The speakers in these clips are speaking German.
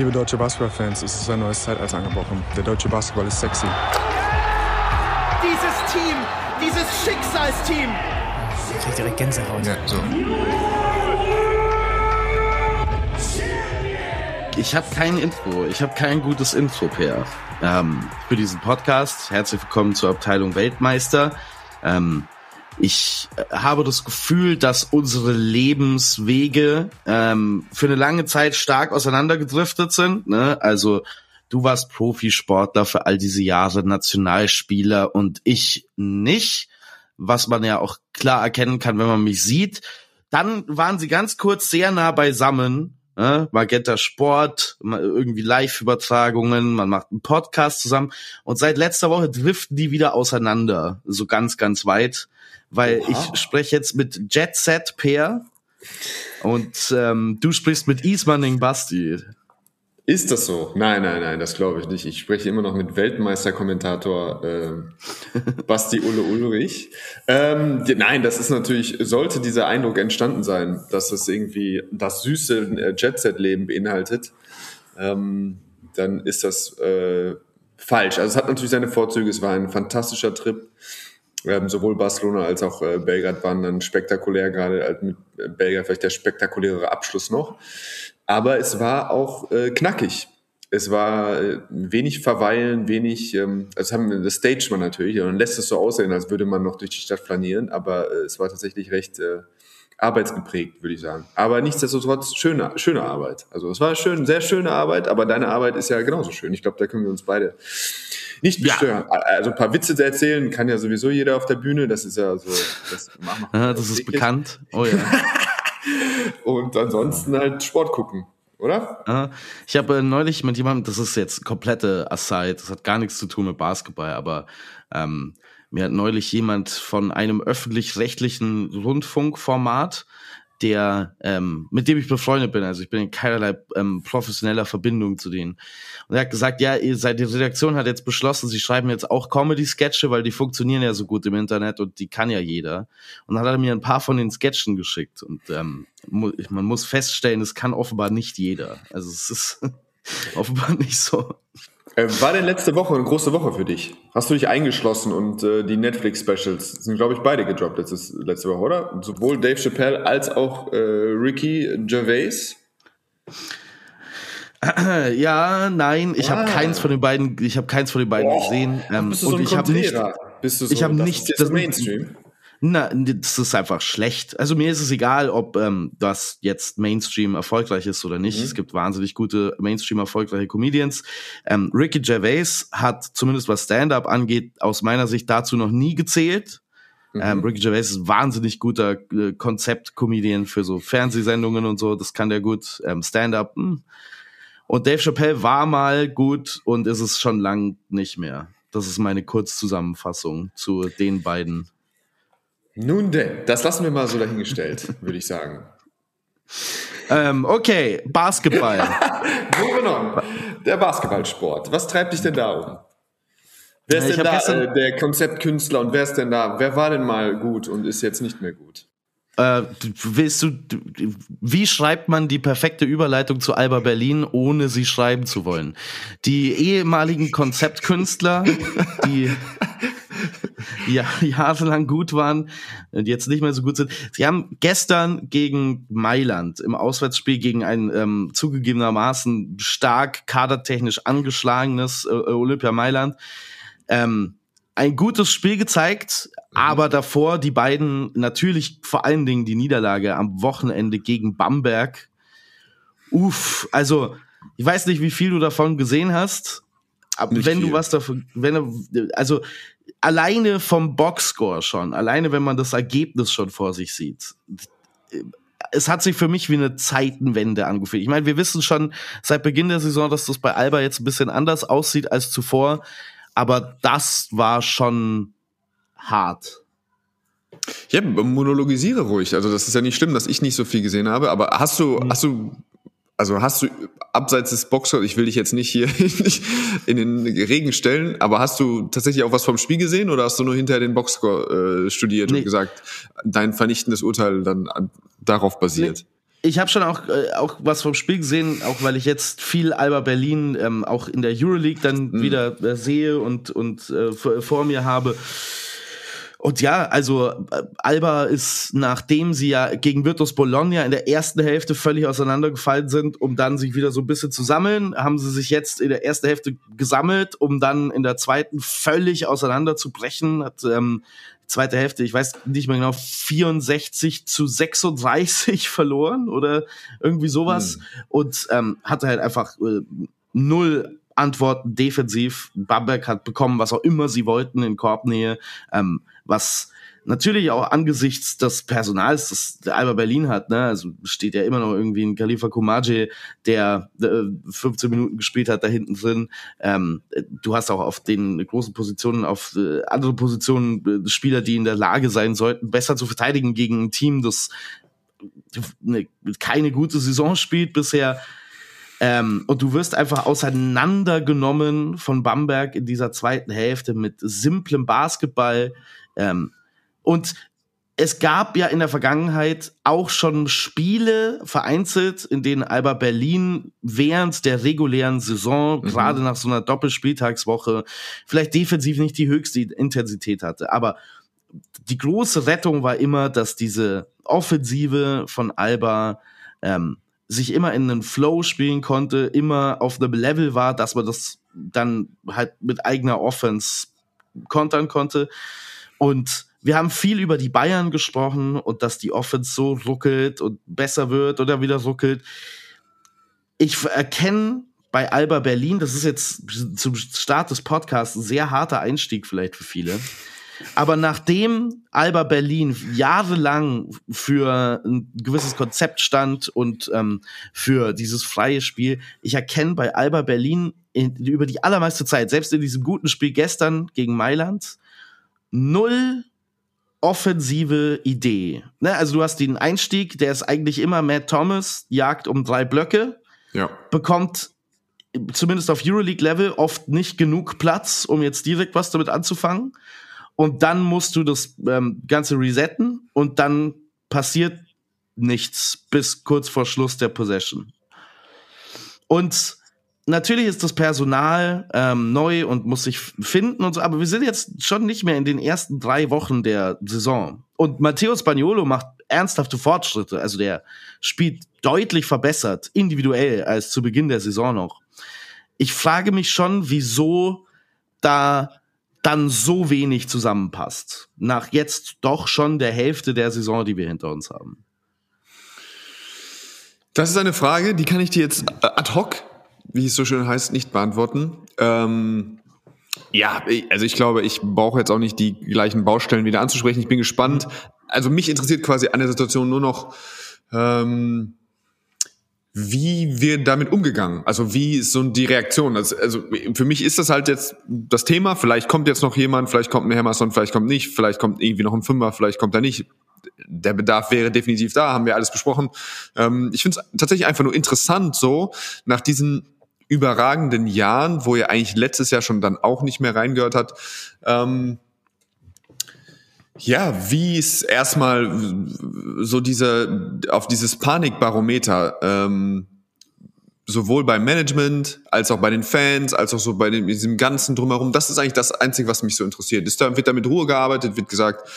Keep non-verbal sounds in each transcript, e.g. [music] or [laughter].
Liebe deutsche Basketballfans, es ist ein neues Zeitalter angebrochen. Der deutsche Basketball ist sexy. Dieses Team, dieses Schicksalsteam. Ich krieg direkt Gänsehaut. Ja, so. Ich habe kein Intro. Ich habe kein gutes Intro, Per. Ähm, für diesen Podcast. Herzlich willkommen zur Abteilung Weltmeister. Ähm, ich äh, habe das Gefühl, dass unsere Lebenswege ähm, für eine lange Zeit stark auseinandergedriftet sind. Ne? Also du warst Profisportler für all diese Jahre, Nationalspieler und ich nicht, was man ja auch klar erkennen kann, wenn man mich sieht. Dann waren sie ganz kurz sehr nah beisammen. Ne? Magenta Sport, irgendwie Live-Übertragungen, man macht einen Podcast zusammen und seit letzter Woche driften die wieder auseinander, so ganz, ganz weit weil Oha. ich spreche jetzt mit Jet Set Peer und ähm, du sprichst mit Ismaning Basti. Ist das so? Nein, nein, nein, das glaube ich nicht. Ich spreche immer noch mit Weltmeisterkommentator äh, [laughs] Basti Ulle Ulrich. Ähm, nein, das ist natürlich, sollte dieser Eindruck entstanden sein, dass es irgendwie das süße äh, Jet-Set-Leben beinhaltet, ähm, dann ist das äh, falsch. Also es hat natürlich seine Vorzüge, es war ein fantastischer Trip. Ähm, sowohl Barcelona als auch äh, Belgrad waren dann spektakulär, gerade äh, mit äh, Belgrad vielleicht der spektakulärere Abschluss noch. Aber es war auch äh, knackig. Es war äh, wenig verweilen, wenig, ähm, also haben das Stage man natürlich, und dann lässt es so aussehen, als würde man noch durch die Stadt flanieren, aber äh, es war tatsächlich recht äh, arbeitsgeprägt, würde ich sagen. Aber nichtsdestotrotz schöne, schöne Arbeit. Also es war schön, sehr schöne Arbeit, aber deine Arbeit ist ja genauso schön. Ich glaube, da können wir uns beide nicht bestören. Ja. Also ein paar Witze zu erzählen kann ja sowieso jeder auf der Bühne. Das ist ja so. Das, [laughs] mach, ja, das ist bekannt. Oh ja. [laughs] Und ansonsten halt Sport gucken oder? Ich habe äh, neulich mit jemandem, das ist jetzt komplette Aside, das hat gar nichts zu tun mit Basketball, aber ähm, mir hat neulich jemand von einem öffentlich-rechtlichen Rundfunkformat der, ähm, mit dem ich befreundet bin. Also ich bin in keinerlei ähm, professioneller Verbindung zu denen. Und er hat gesagt, ja, ihr seid, die Redaktion hat jetzt beschlossen, sie schreiben jetzt auch Comedy-Sketche, weil die funktionieren ja so gut im Internet und die kann ja jeder. Und dann hat er mir ein paar von den Sketchen geschickt. Und ähm, man muss feststellen, es kann offenbar nicht jeder. Also es ist [laughs] offenbar nicht so. Äh, war denn letzte Woche eine große Woche für dich? Hast du dich eingeschlossen und äh, die Netflix-Specials sind, glaube ich, beide gedroppt letztes, letzte Woche, oder? Sowohl Dave Chappelle als auch äh, Ricky Gervais? [clears throat] Ja, nein, ich ah. habe keins von den beiden, ich habe keins von den beiden oh, gesehen. Ähm, bist du so und ich habe nicht, bist du so, ich habe nicht das Mainstream. Na, das ist einfach schlecht. Also mir ist es egal, ob ähm, das jetzt Mainstream erfolgreich ist oder nicht. Mhm. Es gibt wahnsinnig gute Mainstream erfolgreiche Comedians. Ähm, Ricky Gervais hat zumindest was Stand-up angeht aus meiner Sicht dazu noch nie gezählt. Mhm. Ähm, Ricky Gervais ist wahnsinnig guter äh, Konzept-Comedian für so Fernsehsendungen und so. Das kann der gut. Ähm, Stand-up. Hm. Und Dave Chappelle war mal gut und ist es schon lang nicht mehr. Das ist meine Kurzzusammenfassung zu den beiden nun denn, das lassen wir mal so dahingestellt, [laughs] würde ich sagen. Ähm, okay, Basketball. [laughs] so genommen. Der Basketballsport. Was treibt dich denn da um? Wer ist denn da äh, der Konzeptkünstler und wer ist denn da? Wer war denn mal gut und ist jetzt nicht mehr gut? Äh, willst du, wie schreibt man die perfekte Überleitung zu Alba Berlin, ohne sie schreiben zu wollen? Die ehemaligen Konzeptkünstler, die [laughs] ja, jahrelang gut waren und jetzt nicht mehr so gut sind. Sie haben gestern gegen Mailand im Auswärtsspiel gegen ein ähm, zugegebenermaßen stark kadertechnisch angeschlagenes äh, Olympia Mailand ähm, ein gutes Spiel gezeigt, mhm. aber davor die beiden natürlich vor allen Dingen die Niederlage am Wochenende gegen Bamberg. Uff, also ich weiß nicht, wie viel du davon gesehen hast, aber wenn viel. du was davon, wenn also alleine vom Boxscore schon, alleine wenn man das Ergebnis schon vor sich sieht, es hat sich für mich wie eine Zeitenwende angefühlt. Ich meine, wir wissen schon seit Beginn der Saison, dass das bei Alba jetzt ein bisschen anders aussieht als zuvor, aber das war schon hart. Ja, monologisiere ruhig. Also das ist ja nicht schlimm, dass ich nicht so viel gesehen habe. Aber hast du, mhm. hast du also hast du abseits des Boxers, ich will dich jetzt nicht hier [laughs] in den Regen stellen, aber hast du tatsächlich auch was vom Spiel gesehen oder hast du nur hinterher den Boxscore äh, studiert nee. und gesagt, dein vernichtendes Urteil dann an, darauf basiert? ich habe schon auch, äh, auch was vom Spiel gesehen, auch weil ich jetzt viel Alba Berlin ähm, auch in der Euroleague dann mhm. wieder äh, sehe und, und äh, vor mir habe. Und ja, also äh, Alba ist, nachdem sie ja gegen Virtus Bologna in der ersten Hälfte völlig auseinandergefallen sind, um dann sich wieder so ein bisschen zu sammeln, haben sie sich jetzt in der ersten Hälfte gesammelt, um dann in der zweiten völlig auseinanderzubrechen. Hat ähm, zweite Hälfte, ich weiß nicht mehr genau, 64 zu 36 [laughs] verloren oder irgendwie sowas. Hm. Und ähm, hatte halt einfach äh, null Antworten defensiv. Bamberg hat bekommen, was auch immer sie wollten in Korbnähe, ähm, was natürlich auch angesichts des Personals, das Alba Berlin hat, ne, also steht ja immer noch irgendwie ein Khalifa Kumaje, der äh, 15 Minuten gespielt hat da hinten drin. Ähm, du hast auch auf den großen Positionen, auf äh, andere Positionen äh, Spieler, die in der Lage sein sollten, besser zu verteidigen gegen ein Team, das ne, keine gute Saison spielt bisher. Ähm, und du wirst einfach auseinandergenommen von Bamberg in dieser zweiten Hälfte mit simplem Basketball. Ähm, und es gab ja in der Vergangenheit auch schon Spiele vereinzelt, in denen Alba Berlin während der regulären Saison, mhm. gerade nach so einer Doppelspieltagswoche, vielleicht defensiv nicht die höchste Intensität hatte. Aber die große Rettung war immer, dass diese Offensive von Alba ähm, sich immer in einen Flow spielen konnte, immer auf einem Level war, dass man das dann halt mit eigener Offense kontern konnte. Und wir haben viel über die Bayern gesprochen und dass die Offense so ruckelt und besser wird oder wieder ruckelt. Ich erkenne bei Alba Berlin, das ist jetzt zum Start des Podcasts ein sehr harter Einstieg vielleicht für viele. Aber nachdem Alba Berlin jahrelang für ein gewisses Konzept stand und ähm, für dieses freie Spiel, ich erkenne bei Alba Berlin in, über die allermeiste Zeit, selbst in diesem guten Spiel gestern gegen Mailand, null offensive Idee. Ne? Also du hast den Einstieg, der ist eigentlich immer Matt Thomas, jagt um drei Blöcke, ja. bekommt zumindest auf Euroleague-Level oft nicht genug Platz, um jetzt direkt was damit anzufangen. Und dann musst du das ähm, Ganze resetten und dann passiert nichts bis kurz vor Schluss der Possession. Und natürlich ist das Personal ähm, neu und muss sich finden und so, aber wir sind jetzt schon nicht mehr in den ersten drei Wochen der Saison. Und Matteo Spagnolo macht ernsthafte Fortschritte. Also der spielt deutlich verbessert, individuell, als zu Beginn der Saison noch. Ich frage mich schon, wieso da dann so wenig zusammenpasst. Nach jetzt doch schon der Hälfte der Saison, die wir hinter uns haben. Das ist eine Frage, die kann ich dir jetzt ad hoc wie es so schön heißt, nicht beantworten. Ähm, ja, also ich glaube, ich brauche jetzt auch nicht die gleichen Baustellen wieder anzusprechen. Ich bin gespannt. Also mich interessiert quasi an der Situation nur noch, ähm, wie wird damit umgegangen? Also wie ist so die Reaktion? Also, also für mich ist das halt jetzt das Thema. Vielleicht kommt jetzt noch jemand, vielleicht kommt ein Hammerson, vielleicht kommt nicht, vielleicht kommt irgendwie noch ein Fünfer, vielleicht kommt er nicht der Bedarf wäre definitiv da, haben wir alles besprochen. Ähm, ich finde es tatsächlich einfach nur interessant, so nach diesen überragenden Jahren, wo er eigentlich letztes Jahr schon dann auch nicht mehr reingehört hat. Ähm, ja, wie ist erstmal so diese auf dieses Panikbarometer ähm, sowohl beim Management als auch bei den Fans, als auch so bei dem, diesem ganzen drumherum. Das ist eigentlich das Einzige, was mich so interessiert. Ist da, wird da mit Ruhe gearbeitet, wird gesagt,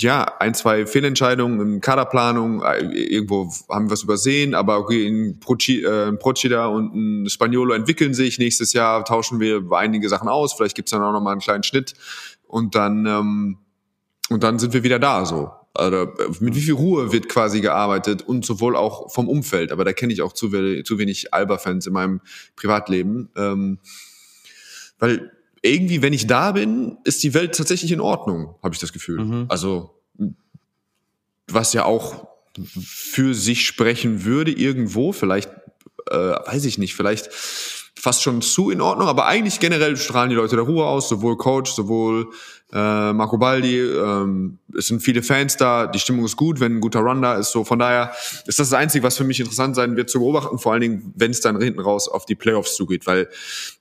ja, ein, zwei Fehlentscheidungen in Kaderplanung, äh, irgendwo haben wir was übersehen, aber okay, ein äh, Procida und ein Spaniolo entwickeln sich. Nächstes Jahr tauschen wir einige Sachen aus, vielleicht gibt's dann auch nochmal einen kleinen Schnitt und dann, ähm, und dann sind wir wieder da so. Also, mit wie viel Ruhe wird quasi gearbeitet und sowohl auch vom Umfeld, aber da kenne ich auch zu, zu wenig Alba-Fans in meinem Privatleben. Ähm, weil irgendwie, wenn ich da bin, ist die Welt tatsächlich in Ordnung, habe ich das Gefühl. Mhm. Also, was ja auch für sich sprechen würde irgendwo, vielleicht, äh, weiß ich nicht, vielleicht fast schon zu in Ordnung, aber eigentlich generell strahlen die Leute der Ruhe aus, sowohl Coach, sowohl äh, Marco Baldi, ähm, es sind viele Fans da, die Stimmung ist gut, wenn ein guter Run da ist. So von daher ist das das Einzige, was für mich interessant sein wird zu beobachten, vor allen Dingen, wenn es dann hinten raus auf die Playoffs zugeht, weil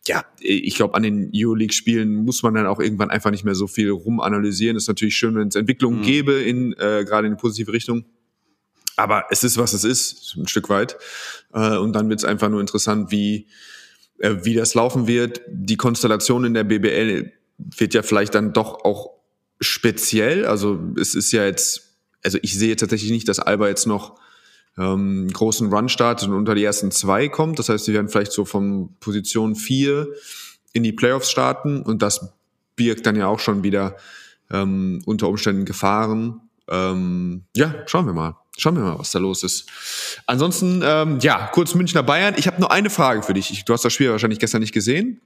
ja, ich glaube, an den Euroleague-Spielen muss man dann auch irgendwann einfach nicht mehr so viel rumanalysieren. Ist natürlich schön, wenn es Entwicklungen mhm. gäbe in äh, gerade in die positive Richtung. Aber es ist, was es ist, ein Stück weit. Äh, und dann wird es einfach nur interessant, wie, äh, wie das laufen wird. Die Konstellation in der BBL wird ja vielleicht dann doch auch speziell. Also es ist ja jetzt, also ich sehe tatsächlich nicht, dass Alba jetzt noch ähm, großen Run startet und unter die ersten zwei kommt. Das heißt, sie werden vielleicht so von Position vier in die Playoffs starten und das birgt dann ja auch schon wieder ähm, unter Umständen Gefahren. Ähm, ja, schauen wir mal. Schauen wir mal, was da los ist. Ansonsten, ähm, ja, kurz Münchner Bayern. Ich habe nur eine Frage für dich. Du hast das Spiel wahrscheinlich gestern nicht gesehen.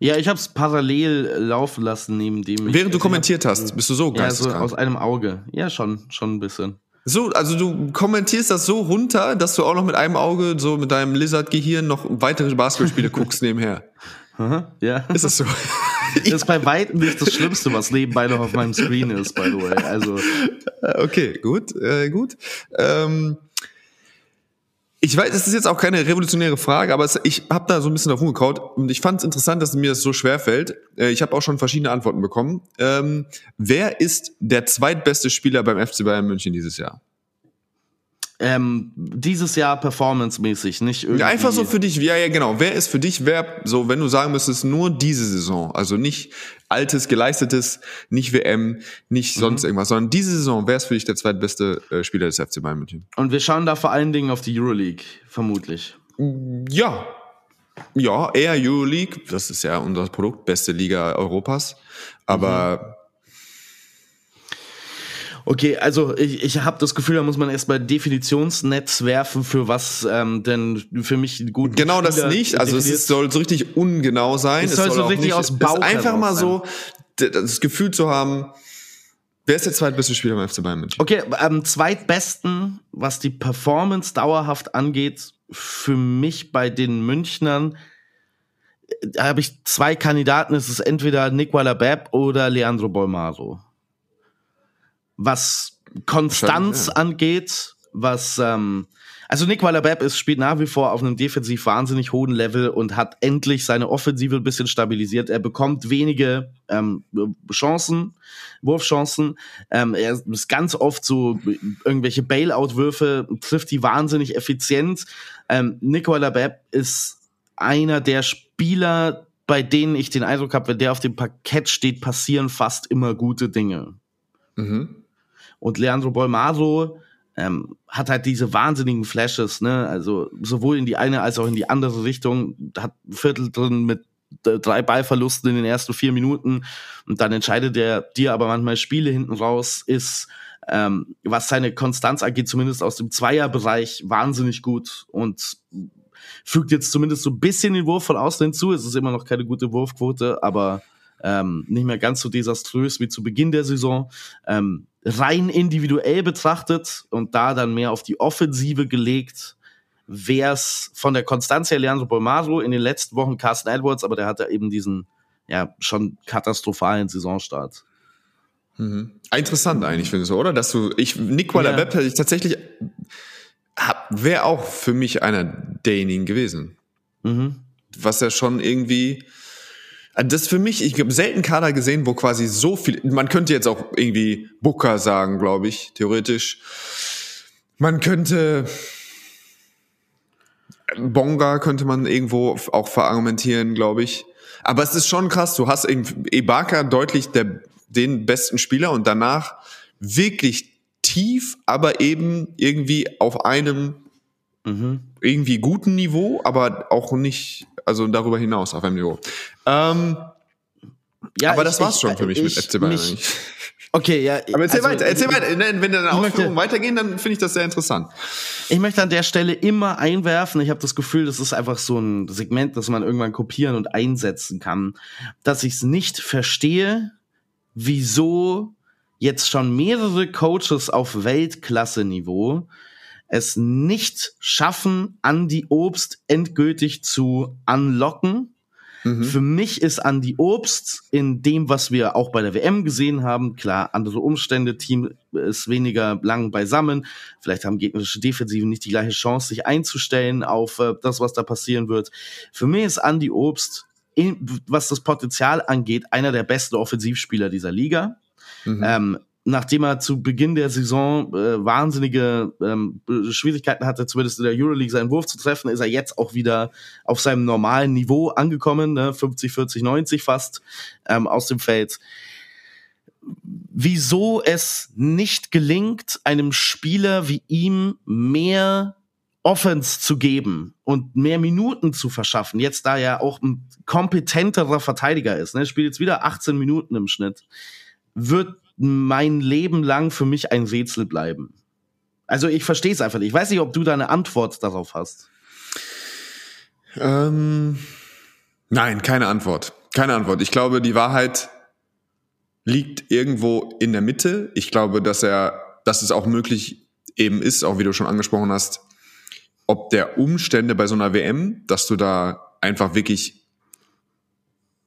Ja, ich habe es parallel laufen lassen, neben dem. Während du kommentiert hab, hast, bist du so Ja, so aus einem Auge. Ja, schon, schon ein bisschen. So, also du kommentierst das so runter, dass du auch noch mit einem Auge, so mit deinem Lizard-Gehirn noch weitere Basketballspiele [laughs] guckst nebenher. Ja. Ist das so? [laughs] Das ist bei weitem nicht das Schlimmste, was nebenbei noch auf meinem Screen ist, by the way. Also. Okay, gut, äh, gut. Ähm, ich weiß, es ist jetzt auch keine revolutionäre Frage, aber es, ich habe da so ein bisschen drauf rumgekaut und ich fand es interessant, dass mir das so schwer fällt. Äh, ich habe auch schon verschiedene Antworten bekommen. Ähm, wer ist der zweitbeste Spieler beim FC Bayern München dieses Jahr? Ähm, dieses Jahr performancemäßig, nicht irgendwie. Ja, einfach so für dich, ja, ja, genau. Wer ist für dich, wer, so, wenn du sagen müsstest, nur diese Saison, also nicht altes, geleistetes, nicht WM, nicht mhm. sonst irgendwas, sondern diese Saison, wer ist für dich der zweitbeste äh, Spieler des FC Bayern München? Und wir schauen da vor allen Dingen auf die Euroleague, vermutlich. Ja. Ja, eher Euroleague, das ist ja unser Produkt, beste Liga Europas. Aber mhm Okay, also ich, ich habe das Gefühl, da muss man erstmal Definitionsnetz werfen, für was ähm, denn für mich gut Genau das nicht. Also es soll so richtig ungenau sein. Es, es soll, so richtig nicht, aus Bauch einfach mal so das Gefühl zu haben, wer ist der zweitbeste Spieler beim FC Bayern München? Okay, am zweitbesten, was die Performance dauerhaft angeht, für mich bei den Münchnern da habe ich zwei Kandidaten. Es ist entweder Nicola Bepp oder Leandro Bolmaro was Konstanz ja. angeht, was ähm, also Nick Waller-Bepp ist spielt nach wie vor auf einem defensiv wahnsinnig hohen Level und hat endlich seine Offensive ein bisschen stabilisiert. Er bekommt wenige ähm, Chancen, Wurfchancen. Ähm, er ist ganz oft so irgendwelche Bailout-Würfe, trifft die wahnsinnig effizient. Ähm, Nick Waller-Bepp ist einer der Spieler, bei denen ich den Eindruck habe, wenn der auf dem Parkett steht, passieren fast immer gute Dinge. Mhm. Und Leandro Bolmaro ähm, hat halt diese wahnsinnigen Flashes, ne? Also sowohl in die eine als auch in die andere Richtung. Hat ein Viertel drin mit drei Ballverlusten in den ersten vier Minuten und dann entscheidet er dir aber manchmal Spiele hinten raus, ist ähm, was seine Konstanz angeht, zumindest aus dem Zweierbereich wahnsinnig gut und fügt jetzt zumindest so ein bisschen den Wurf von außen hinzu. Es ist immer noch keine gute Wurfquote, aber ähm, nicht mehr ganz so desaströs wie zu Beginn der Saison. Ähm, rein individuell betrachtet und da dann mehr auf die Offensive gelegt, wäre es von der Konstanz her Leandro Bolmaro in den letzten Wochen Carsten Edwards, aber der hatte eben diesen ja schon katastrophalen Saisonstart. Mhm. Interessant eigentlich, finde ich so, oder? Dass du, ich, ja. Webb hätte ich tatsächlich, wäre auch für mich einer derjenigen gewesen. Mhm. Was ja schon irgendwie, das für mich, ich habe selten Kader gesehen, wo quasi so viel, man könnte jetzt auch irgendwie Booker sagen, glaube ich, theoretisch. Man könnte Bonga könnte man irgendwo auch verargumentieren, glaube ich. Aber es ist schon krass, du hast Ibaka deutlich der, den besten Spieler und danach wirklich tief, aber eben irgendwie auf einem mhm. irgendwie guten Niveau, aber auch nicht also darüber hinaus auf einem Niveau. Ähm, ja, aber ich, das war's ich, schon für mich ich, mit FC Bayern. [laughs] Okay, ja. Aber erzähl also, weiter, erzähl weiter. Wenn deine Ausführungen weitergehen, dann finde ich das sehr interessant. Ich möchte an der Stelle immer einwerfen, ich habe das Gefühl, das ist einfach so ein Segment, das man irgendwann kopieren und einsetzen kann, dass ich es nicht verstehe, wieso jetzt schon mehrere Coaches auf Weltklasse-Niveau es nicht schaffen, Andy Obst endgültig zu unlocken. Mhm. Für mich ist Andy Obst in dem, was wir auch bei der WM gesehen haben, klar, andere Umstände, Team ist weniger lang beisammen, vielleicht haben gegnerische Defensiven nicht die gleiche Chance, sich einzustellen auf äh, das, was da passieren wird. Für mich ist Andy Obst, in, was das Potenzial angeht, einer der besten Offensivspieler dieser Liga. Mhm. Ähm, nachdem er zu Beginn der Saison äh, wahnsinnige ähm, Schwierigkeiten hatte, zumindest in der Euroleague seinen Wurf zu treffen, ist er jetzt auch wieder auf seinem normalen Niveau angekommen, ne? 50, 40, 90 fast ähm, aus dem Feld. Wieso es nicht gelingt, einem Spieler wie ihm mehr Offense zu geben und mehr Minuten zu verschaffen, jetzt da er auch ein kompetenterer Verteidiger ist, ne, spielt jetzt wieder 18 Minuten im Schnitt, wird mein Leben lang für mich ein Rätsel bleiben. Also ich verstehe es einfach nicht. Ich weiß nicht, ob du da eine Antwort darauf hast. Ähm, nein, keine Antwort. Keine Antwort. Ich glaube, die Wahrheit liegt irgendwo in der Mitte. Ich glaube, dass er, dass es auch möglich eben ist, auch wie du schon angesprochen hast, ob der Umstände bei so einer WM, dass du da einfach wirklich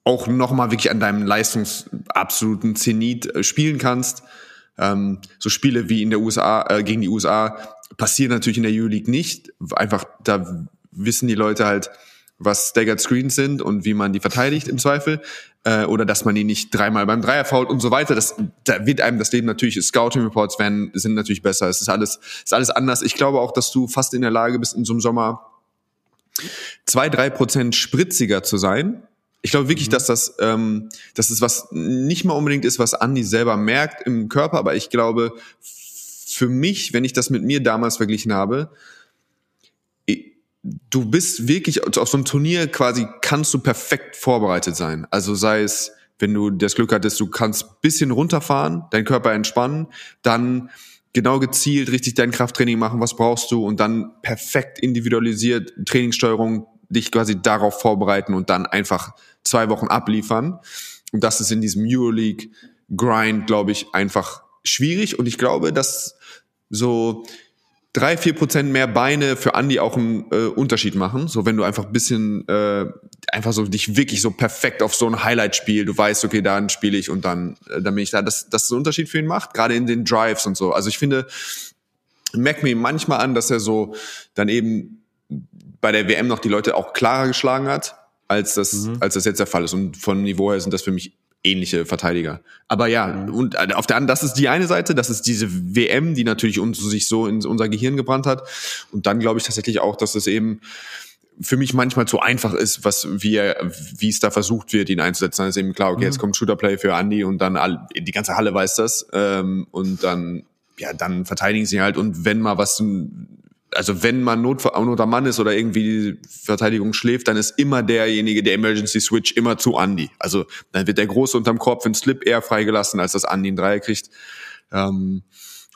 auch nochmal wirklich an deinem leistungsabsoluten Zenit äh, spielen kannst. Ähm, so Spiele wie in der USA, äh, gegen die USA passieren natürlich in der Euroleague nicht. Einfach, da wissen die Leute halt, was Staggered Screens sind und wie man die verteidigt im Zweifel. Äh, oder dass man die nicht dreimal beim Dreier fault und so weiter. Das, da wird einem das Leben natürlich, Scouting Reports werden, sind natürlich besser. Es ist alles, ist alles anders. Ich glaube auch, dass du fast in der Lage bist, in so einem Sommer zwei, drei Prozent spritziger zu sein ich glaube wirklich, mhm. dass das, ähm, dass es was nicht mal unbedingt ist, was Andi selber merkt im Körper, aber ich glaube, für mich, wenn ich das mit mir damals verglichen habe, du bist wirklich auf so einem Turnier quasi kannst du perfekt vorbereitet sein. Also sei es, wenn du das Glück hattest, du kannst bisschen runterfahren, deinen Körper entspannen, dann genau gezielt richtig dein Krafttraining machen, was brauchst du und dann perfekt individualisiert Trainingssteuerung dich quasi darauf vorbereiten und dann einfach zwei Wochen abliefern. Und das ist in diesem Euroleague Grind, glaube ich, einfach schwierig. Und ich glaube, dass so drei, vier Prozent mehr Beine für Andy auch einen äh, Unterschied machen. So wenn du einfach ein bisschen, äh, einfach so dich wirklich so perfekt auf so ein Highlight-Spiel, du weißt, okay, dann spiele ich und dann, äh, dann bin ich da, dass das einen Unterschied für ihn macht, gerade in den Drives und so. Also ich finde, merkt mir manchmal an, dass er so dann eben bei der WM noch die Leute auch klarer geschlagen hat als das, mhm. als das jetzt der Fall ist. Und von Niveau her sind das für mich ähnliche Verteidiger. Aber ja, mhm. und äh, auf der anderen, das ist die eine Seite, das ist diese WM, die natürlich uns sich so in unser Gehirn gebrannt hat. Und dann glaube ich tatsächlich auch, dass es eben für mich manchmal zu einfach ist, was wie er, wie es da versucht wird, ihn einzusetzen. Dann ist eben klar, okay, mhm. jetzt kommt Shooterplay für Andy und dann all, die ganze Halle weiß das ähm, und dann ja, dann verteidigen sie halt und wenn mal was also wenn man Not, Not Mann ist oder irgendwie die Verteidigung schläft, dann ist immer derjenige, der Emergency Switch, immer zu Andy. Also dann wird der Große unterm Korb für einen Slip eher freigelassen, als dass Andy einen Dreier kriegt. Ähm,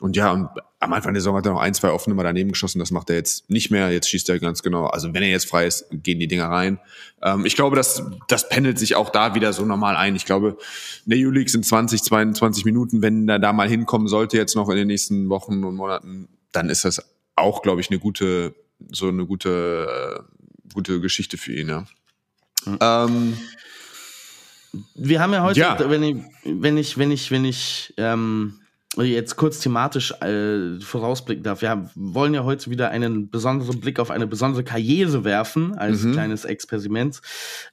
und ja, und am Anfang der Saison hat er noch ein, zwei offene mal daneben geschossen. Das macht er jetzt nicht mehr. Jetzt schießt er ganz genau. Also wenn er jetzt frei ist, gehen die Dinger rein. Ähm, ich glaube, das, das pendelt sich auch da wieder so normal ein. Ich glaube, in der U-League sind 20, 22 Minuten. Wenn er da mal hinkommen sollte, jetzt noch in den nächsten Wochen und Monaten, dann ist das auch, glaube ich, eine gute, so eine gute, äh, gute Geschichte für ihn, ja. Mhm. Ähm, wir haben ja heute, ja. wenn ich, wenn ich, wenn ich, wenn ich ähm, jetzt kurz thematisch äh, vorausblicken darf, wir haben, wollen ja heute wieder einen besonderen Blick auf eine besondere Karriere werfen, als mhm. kleines Experiment.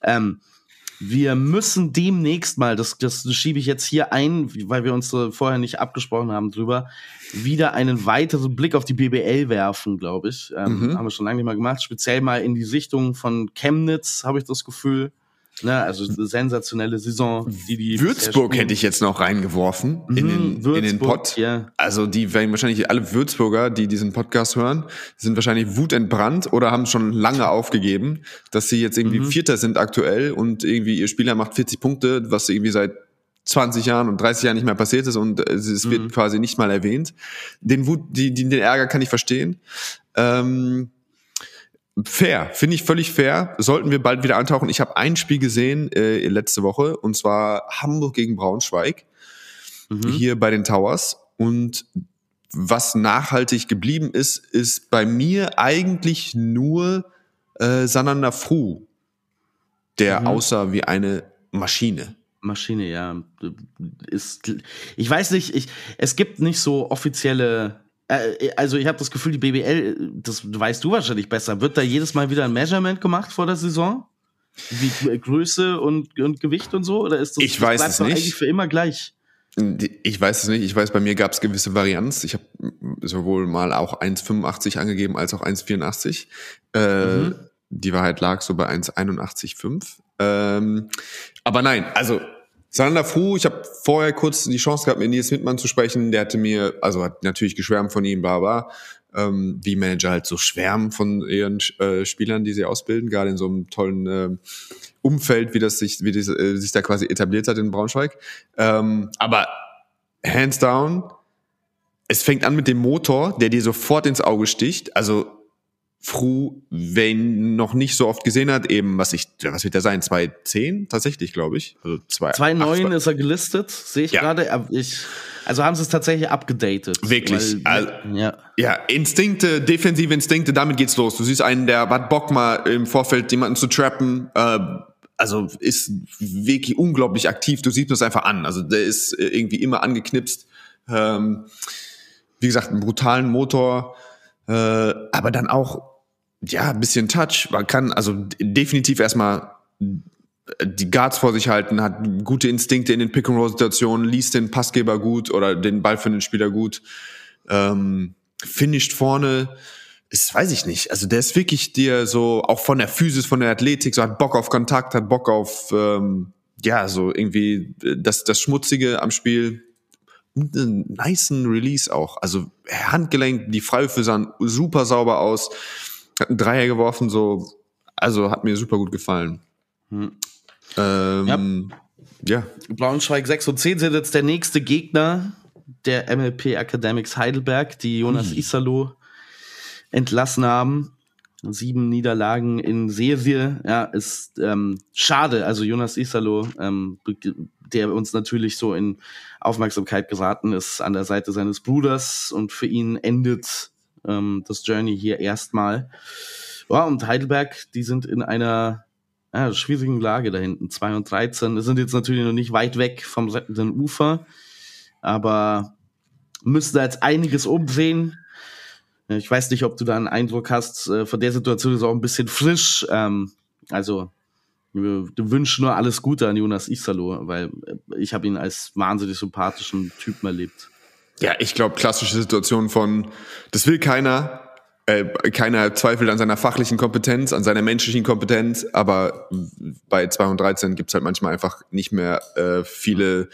Ähm, wir müssen demnächst mal, das, das schiebe ich jetzt hier ein, weil wir uns äh, vorher nicht abgesprochen haben drüber, wieder einen weiteren Blick auf die BBL werfen, glaube ich. Ähm, mhm. Haben wir schon lange nicht mal gemacht. Speziell mal in die Sichtung von Chemnitz, habe ich das Gefühl. Ne, also sensationelle Saison, die die Würzburg hätte ich jetzt noch reingeworfen mhm, in den, Würzburg, in den Pott. Ja. Also die werden wahrscheinlich alle Würzburger, die diesen Podcast hören, sind wahrscheinlich wutentbrannt oder haben schon lange aufgegeben, dass sie jetzt irgendwie mhm. Vierter sind aktuell und irgendwie ihr Spieler macht 40 Punkte, was irgendwie seit 20 Jahren und 30 Jahren nicht mehr passiert ist und es wird mhm. quasi nicht mal erwähnt. Den Wut, die, die, den Ärger kann ich verstehen. Ähm, Fair, finde ich völlig fair. Sollten wir bald wieder antauchen. Ich habe ein Spiel gesehen äh, letzte Woche und zwar Hamburg gegen Braunschweig mhm. hier bei den Towers. Und was nachhaltig geblieben ist, ist bei mir eigentlich nur äh, Sananda Fru, der mhm. aussah wie eine Maschine. Maschine, ja. Ist, ich weiß nicht, ich, es gibt nicht so offizielle also ich habe das Gefühl, die BBL, das weißt du wahrscheinlich besser, wird da jedes Mal wieder ein Measurement gemacht vor der Saison? Wie Größe und, und Gewicht und so? Oder ist das, ich weiß es nicht. eigentlich für immer gleich? Ich weiß es nicht. Ich weiß, bei mir gab es gewisse Varianz. Ich habe sowohl mal auch 1,85 angegeben als auch 1,84. Äh, mhm. Die Wahrheit lag so bei 1,81,5. Ähm, aber nein, also Sander Fru, ich habe vorher kurz die Chance gehabt, mit Nils Wittmann zu sprechen. Der hatte mir, also hat natürlich geschwärmt von ihm, bla bla. Ähm, wie Manager halt so schwärmen von ihren äh, Spielern, die sie ausbilden, gerade in so einem tollen äh, Umfeld, wie das sich, wie das, äh, sich da quasi etabliert hat in Braunschweig. Ähm, aber hands down, es fängt an mit dem Motor, der dir sofort ins Auge sticht. Also Fru, wer ihn noch nicht so oft gesehen hat, eben, was ich, was wird der sein? 210 tatsächlich, glaube ich. Also 2,9 ist er gelistet, sehe ich ja. gerade. Ich, also haben sie es tatsächlich abgedatet. Wirklich. Weil, also, ja. ja, Instinkte, defensive Instinkte, damit geht's los. Du siehst einen, der hat Bock mal im Vorfeld jemanden zu trappen, äh, also ist wirklich unglaublich aktiv. Du siehst das einfach an. Also der ist irgendwie immer angeknipst. Ähm, wie gesagt, einen brutalen Motor, äh, aber dann auch ja, ein bisschen Touch. Man kann also definitiv erstmal die Guards vor sich halten, hat gute Instinkte in den Pick-and-Roll-Situationen, liest den Passgeber gut oder den Ball für den Spieler gut, ähm, finisht vorne, ist, weiß ich nicht. Also der ist wirklich dir so, auch von der Physis, von der Athletik, so hat Bock auf Kontakt, hat Bock auf, ähm, ja, so irgendwie das, das Schmutzige am Spiel. Und einen niceen Release auch. Also Handgelenk, die Freiwürfe sahen super sauber aus hat einen Dreier geworfen, so, also hat mir super gut gefallen. Hm. Ähm, ja. ja. Braunschweig 6 und 10 sind jetzt der nächste Gegner der MLP Academics Heidelberg, die Jonas Ui. Isalo entlassen haben. Sieben Niederlagen in Serie, ja, ist ähm, schade. Also Jonas Isalo, ähm, der uns natürlich so in Aufmerksamkeit geraten ist an der Seite seines Bruders und für ihn endet ähm, das Journey hier erstmal. Ja, und Heidelberg, die sind in einer ja, schwierigen Lage da hinten. 2 und 13 sind jetzt natürlich noch nicht weit weg vom rettenden Ufer, aber müssen da jetzt einiges umdrehen. Ich weiß nicht, ob du da einen Eindruck hast, äh, von der Situation ist auch ein bisschen frisch. Ähm, also, wir wünschen nur alles Gute an Jonas Isalo, weil äh, ich habe ihn als wahnsinnig sympathischen Typen erlebt. Ja, ich glaube, klassische Situation von, das will keiner, äh, keiner zweifelt an seiner fachlichen Kompetenz, an seiner menschlichen Kompetenz, aber bei 213 gibt's halt manchmal einfach nicht mehr äh, viele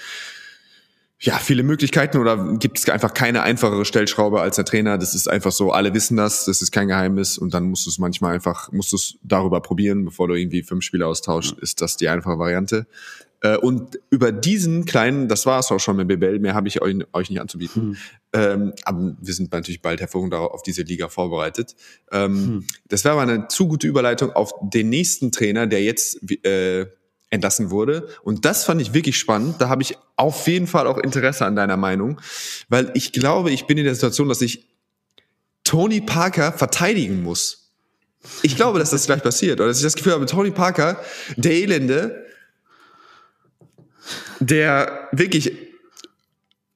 ja, viele Möglichkeiten oder gibt es einfach keine einfachere Stellschraube als der Trainer. Das ist einfach so, alle wissen das, das ist kein Geheimnis und dann musst du es manchmal einfach, musst du es darüber probieren, bevor du irgendwie fünf Spiele austauschst, ist das die einfache Variante. Äh, und über diesen kleinen, das war es auch schon mit BBL, mehr habe ich euch, euch nicht anzubieten. Hm. Ähm, aber wir sind natürlich bald hervorragend auf diese Liga vorbereitet. Ähm, hm. Das wäre aber eine zu gute Überleitung auf den nächsten Trainer, der jetzt äh, entlassen wurde. Und das fand ich wirklich spannend. Da habe ich auf jeden Fall auch Interesse an deiner Meinung, weil ich glaube, ich bin in der Situation, dass ich Tony Parker verteidigen muss. Ich glaube, dass das gleich passiert. Oder dass ich das Gefühl habe, Tony Parker, der Elende, der wirklich,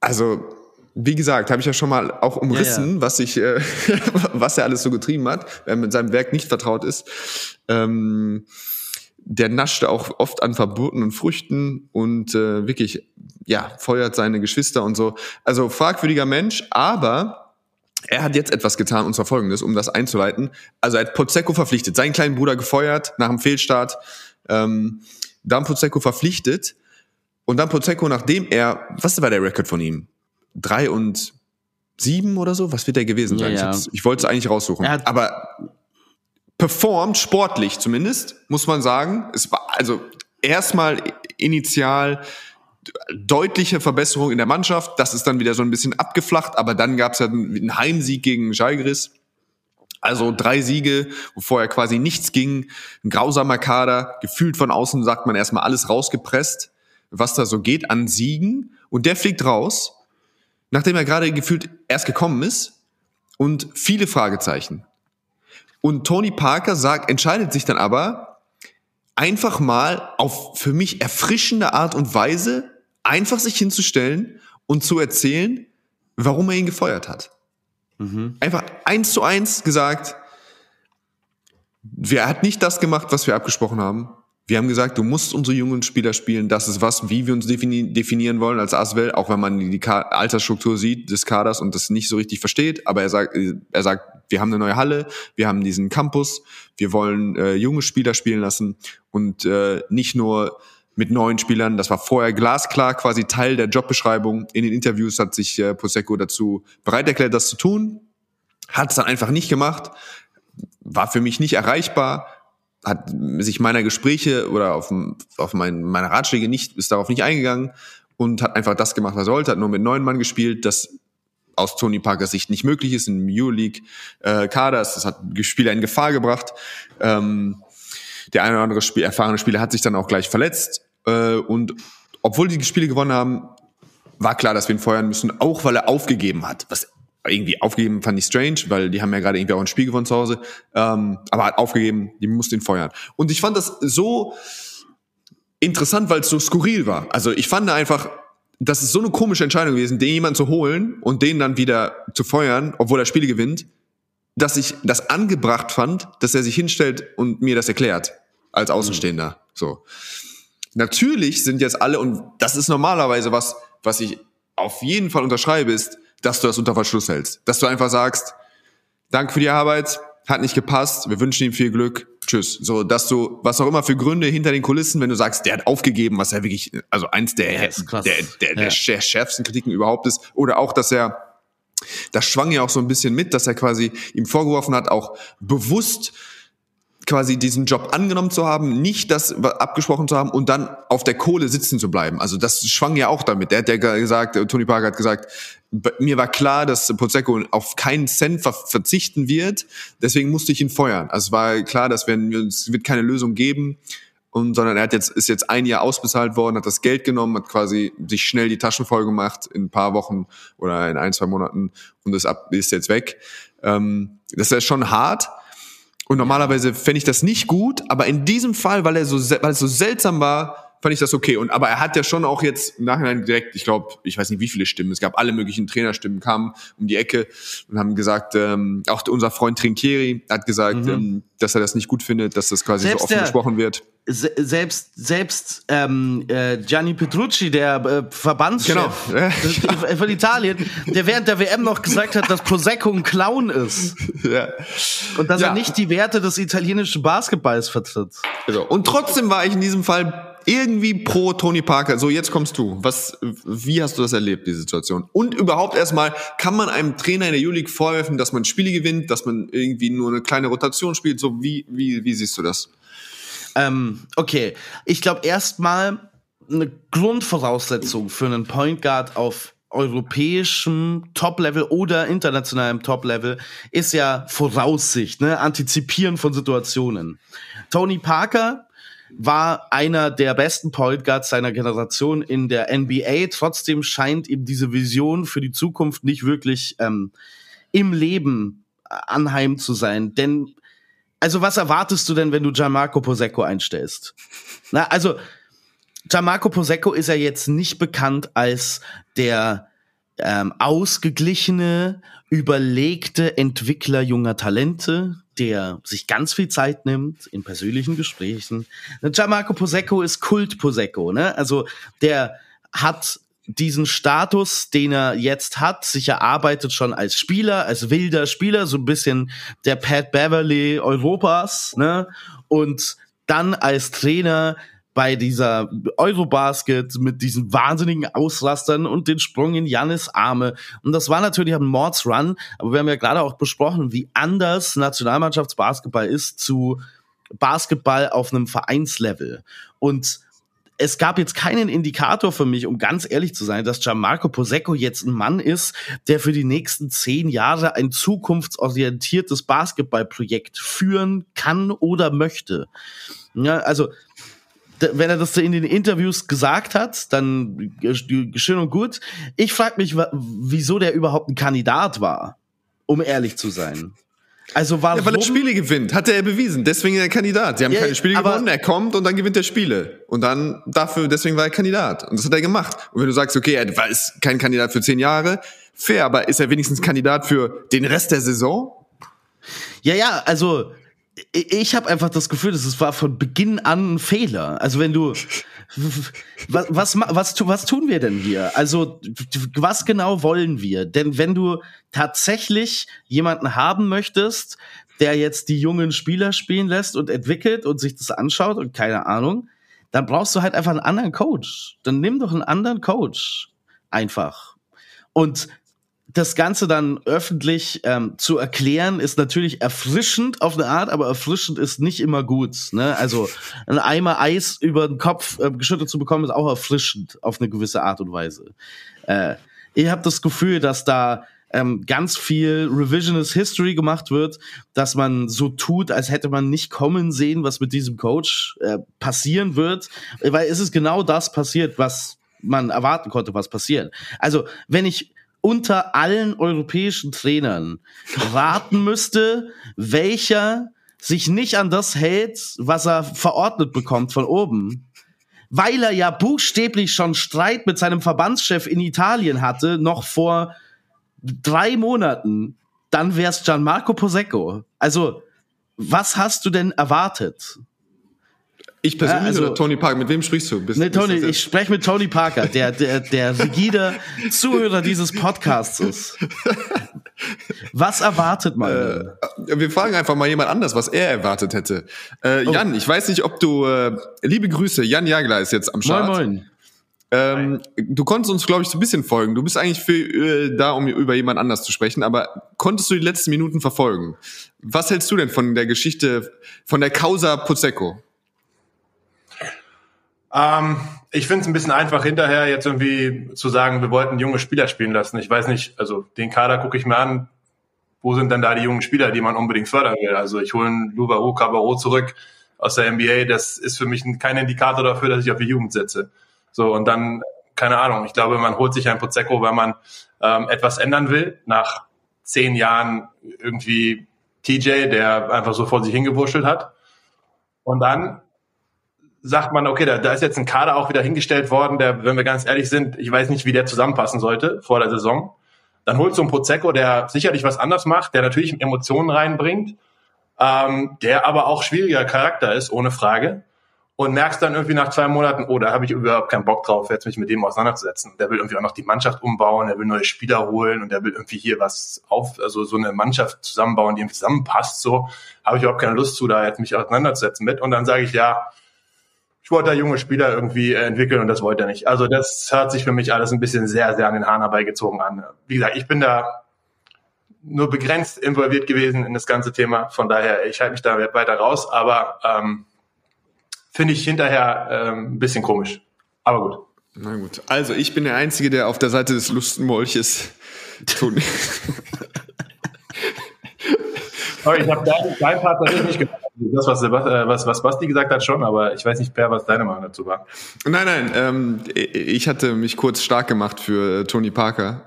also wie gesagt, habe ich ja schon mal auch umrissen, ja, ja. was ich, äh, [laughs] was er alles so getrieben hat, wer mit seinem Werk nicht vertraut ist. Ähm, der nascht auch oft an verbotenen Früchten und äh, wirklich, ja, feuert seine Geschwister und so. Also fragwürdiger Mensch, aber er hat jetzt etwas getan, und zwar folgendes, um das einzuleiten. Also er hat Pozecco verpflichtet, seinen kleinen Bruder gefeuert nach dem Fehlstart, ähm, dann Pozecco verpflichtet und dann Pozecco, nachdem er, was war der Rekord von ihm? Drei und sieben oder so? Was wird der gewesen sein? Ja, ja. Ich, ich wollte es eigentlich raussuchen. Aber performt, sportlich zumindest, muss man sagen. Es war also erstmal initial deutliche Verbesserung in der Mannschaft. Das ist dann wieder so ein bisschen abgeflacht, aber dann gab es ja einen Heimsieg gegen Jalgris. Also drei Siege, wo vorher quasi nichts ging. Ein grausamer Kader, gefühlt von außen sagt man erstmal alles rausgepresst was da so geht an Siegen. Und der fliegt raus, nachdem er gerade gefühlt erst gekommen ist und viele Fragezeichen. Und Tony Parker sagt, entscheidet sich dann aber, einfach mal auf für mich erfrischende Art und Weise einfach sich hinzustellen und zu erzählen, warum er ihn gefeuert hat. Mhm. Einfach eins zu eins gesagt, wer hat nicht das gemacht, was wir abgesprochen haben. Wir haben gesagt, du musst unsere jungen Spieler spielen. Das ist was, wie wir uns defini definieren wollen als Aswell, auch wenn man die Ka Altersstruktur sieht des Kaders und das nicht so richtig versteht. Aber er sagt, er sagt, wir haben eine neue Halle, wir haben diesen Campus, wir wollen äh, junge Spieler spielen lassen und äh, nicht nur mit neuen Spielern. Das war vorher glasklar quasi Teil der Jobbeschreibung. In den Interviews hat sich äh, Prosecco dazu bereit erklärt, das zu tun. Hat es dann einfach nicht gemacht. War für mich nicht erreichbar hat sich meiner Gespräche oder auf, auf mein, meine Ratschläge nicht, ist darauf nicht eingegangen und hat einfach das gemacht, was er wollte, hat nur mit neun Mann gespielt, das aus Tony Parkers Sicht nicht möglich ist im Euroleague äh, Kader. Das hat Spieler in Gefahr gebracht. Ähm, der eine oder andere Spiel, erfahrene Spieler hat sich dann auch gleich verletzt. Äh, und obwohl die Spiele gewonnen haben, war klar, dass wir ihn feuern müssen, auch weil er aufgegeben hat, was irgendwie aufgegeben fand ich strange, weil die haben ja gerade irgendwie auch ein Spiel gewonnen zu Hause, ähm, aber hat aufgegeben, die mussten ihn feuern. Und ich fand das so interessant, weil es so skurril war. Also ich fand einfach, das ist so eine komische Entscheidung gewesen, den jemanden zu holen und den dann wieder zu feuern, obwohl er Spiele gewinnt, dass ich das angebracht fand, dass er sich hinstellt und mir das erklärt als Außenstehender. Mhm. So. Natürlich sind jetzt alle und das ist normalerweise was, was ich auf jeden Fall unterschreibe, ist dass du das unter Verschluss hältst. Dass du einfach sagst, danke für die Arbeit, hat nicht gepasst, wir wünschen ihm viel Glück, tschüss. So, dass du, was auch immer für Gründe hinter den Kulissen, wenn du sagst, der hat aufgegeben, was ja wirklich, also eins der, ja, der, der, der, der schärfsten Kritiken überhaupt ist, oder auch, dass er, das schwang ja auch so ein bisschen mit, dass er quasi ihm vorgeworfen hat, auch bewusst quasi diesen Job angenommen zu haben, nicht das abgesprochen zu haben und dann auf der Kohle sitzen zu bleiben. Also das schwang ja auch damit. Der hat ja gesagt, Tony Parker hat gesagt, mir war klar, dass Pozecco auf keinen Cent ver verzichten wird, deswegen musste ich ihn feuern. Also es war klar, dass wir, es wird keine Lösung geben, und, sondern er hat jetzt, ist jetzt ein Jahr ausbezahlt worden, hat das Geld genommen, hat quasi sich schnell die Taschen voll gemacht in ein paar Wochen oder in ein, zwei Monaten und ist, ab, ist jetzt weg. Ähm, das ist schon hart, und normalerweise fände ich das nicht gut, aber in diesem Fall, weil er so, weil es so seltsam war, fand ich das okay. Und aber er hat ja schon auch jetzt im Nachhinein direkt, ich glaube, ich weiß nicht wie viele Stimmen, es gab alle möglichen Trainerstimmen, kamen um die Ecke und haben gesagt, ähm, auch unser Freund Trinkieri hat gesagt, mhm. ähm, dass er das nicht gut findet, dass das quasi Selbst so offen der, gesprochen wird selbst selbst ähm, äh, Gianni Petrucci, der äh, Verbandschef genau. [laughs] von Italien, der während der WM noch gesagt hat, dass Prosecco ein Clown ist [laughs] ja. und dass ja. er nicht die Werte des italienischen Basketballs vertritt. Also, und trotzdem war ich in diesem Fall irgendwie pro Tony Parker. So, jetzt kommst du. Was, wie hast du das erlebt, die Situation? Und überhaupt erstmal, kann man einem Trainer in der Euroleague vorwerfen, dass man Spiele gewinnt, dass man irgendwie nur eine kleine Rotation spielt? So, wie, wie, wie siehst du das? Ähm, okay, ich glaube erstmal eine Grundvoraussetzung für einen Point Guard auf europäischem Top-Level oder internationalem Top-Level ist ja Voraussicht, ne? Antizipieren von Situationen. Tony Parker war einer der besten Point Guards seiner Generation in der NBA. Trotzdem scheint ihm diese Vision für die Zukunft nicht wirklich ähm, im Leben anheim zu sein. Denn also was erwartest du denn, wenn du Gianmarco Posecco einstellst? Na, also Gianmarco Posecco ist ja jetzt nicht bekannt als der ähm, ausgeglichene, überlegte Entwickler junger Talente, der sich ganz viel Zeit nimmt in persönlichen Gesprächen. Gianmarco Posecco ist Kult Posecco, ne? Also der hat diesen Status, den er jetzt hat, sich erarbeitet schon als Spieler, als wilder Spieler, so ein bisschen der Pat Beverly Europas, ne? Und dann als Trainer bei dieser Eurobasket mit diesen wahnsinnigen Ausrastern und den Sprung in Jannis Arme. Und das war natürlich ein Mordsrun, aber wir haben ja gerade auch besprochen, wie anders Nationalmannschaftsbasketball ist zu Basketball auf einem Vereinslevel. Und es gab jetzt keinen Indikator für mich, um ganz ehrlich zu sein, dass Gianmarco Posecco jetzt ein Mann ist, der für die nächsten zehn Jahre ein zukunftsorientiertes Basketballprojekt führen kann oder möchte. Ja, also wenn er das in den Interviews gesagt hat, dann schön und gut. Ich frage mich, wieso der überhaupt ein Kandidat war, um ehrlich zu sein. Also warum? Ja, weil er Spiele gewinnt, hat er bewiesen. Deswegen er Kandidat. Sie haben ja, keine Spiele gewonnen, er kommt und dann gewinnt er Spiele. Und dann dafür, deswegen war er Kandidat. Und das hat er gemacht. Und wenn du sagst, okay, er war ist kein Kandidat für zehn Jahre, fair, aber ist er wenigstens Kandidat für den Rest der Saison? Ja, ja, also ich habe einfach das Gefühl, dass es war von Beginn an ein Fehler. Also wenn du was, was, was, was tun wir denn hier? Also was genau wollen wir? Denn wenn du tatsächlich jemanden haben möchtest, der jetzt die jungen Spieler spielen lässt und entwickelt und sich das anschaut und keine Ahnung, dann brauchst du halt einfach einen anderen Coach. Dann nimm doch einen anderen Coach. Einfach. Und das Ganze dann öffentlich ähm, zu erklären, ist natürlich erfrischend auf eine Art, aber erfrischend ist nicht immer gut. Ne? Also ein Eimer Eis über den Kopf äh, geschüttet zu bekommen, ist auch erfrischend auf eine gewisse Art und Weise. Äh, ich habe das Gefühl, dass da ähm, ganz viel Revisionist History gemacht wird, dass man so tut, als hätte man nicht kommen sehen, was mit diesem Coach äh, passieren wird, weil es ist genau das passiert, was man erwarten konnte, was passiert. Also wenn ich unter allen europäischen Trainern raten [laughs] müsste, welcher sich nicht an das hält, was er verordnet bekommt von oben, weil er ja buchstäblich schon Streit mit seinem Verbandschef in Italien hatte, noch vor drei Monaten, dann wär's Gianmarco Posecco. Also, was hast du denn erwartet? Ich persönlich also, oder Tony Parker? Mit wem sprichst du? Bist, nee, Tony, ich spreche mit Tony Parker, der, der, der rigide Zuhörer dieses Podcasts ist. Was erwartet man? Äh, wir fragen einfach mal jemand anders, was er erwartet hätte. Äh, oh. Jan, ich weiß nicht, ob du, äh, liebe Grüße, Jan Jagler ist jetzt am Start. Moin, moin. Ähm, du konntest uns, glaube ich, so ein bisschen folgen. Du bist eigentlich für, äh, da, um über jemand anders zu sprechen, aber konntest du die letzten Minuten verfolgen? Was hältst du denn von der Geschichte, von der Causa Pozecco? Ähm, ich finde es ein bisschen einfach hinterher jetzt irgendwie zu sagen, wir wollten junge Spieler spielen lassen. Ich weiß nicht, also den Kader gucke ich mir an. Wo sind denn da die jungen Spieler, die man unbedingt fördern will? Also ich hole einen Louvaro Cabarro zurück aus der NBA. Das ist für mich kein Indikator dafür, dass ich auf die Jugend setze. So und dann keine Ahnung. Ich glaube, man holt sich ein Pozecco, weil man ähm, etwas ändern will. Nach zehn Jahren irgendwie TJ, der einfach so vor sich hingewurschtelt hat. Und dann sagt man, okay, da, da ist jetzt ein Kader auch wieder hingestellt worden, der, wenn wir ganz ehrlich sind, ich weiß nicht, wie der zusammenpassen sollte vor der Saison. Dann holst du einen Prozecco, der sicherlich was anders macht, der natürlich Emotionen reinbringt, ähm, der aber auch schwieriger Charakter ist, ohne Frage. Und merkst dann irgendwie nach zwei Monaten, oh, da habe ich überhaupt keinen Bock drauf, jetzt mich mit dem auseinanderzusetzen. Der will irgendwie auch noch die Mannschaft umbauen, der will neue Spieler holen und der will irgendwie hier was auf, also so eine Mannschaft zusammenbauen, die ihm zusammenpasst. So habe ich überhaupt keine Lust zu, da jetzt mich auseinanderzusetzen mit. Und dann sage ich, ja, ich wollte da junge Spieler irgendwie äh, entwickeln und das wollte er nicht. Also das hört sich für mich alles ein bisschen sehr, sehr an den Haaren herbeigezogen an. Wie gesagt, ich bin da nur begrenzt involviert gewesen in das ganze Thema. Von daher, ich halte mich da weiter raus, aber ähm, finde ich hinterher ähm, ein bisschen komisch. Aber gut. Na gut. Also ich bin der Einzige, der auf der Seite des Lustenmolches tun. [laughs] Sorry, ich habe deinen dein Part tatsächlich nicht gemacht. Das, was, äh, was, was Basti gesagt hat, schon, aber ich weiß nicht, Per, was deine Meinung dazu war. Nein, nein, ähm, ich hatte mich kurz stark gemacht für äh, Tony Parker.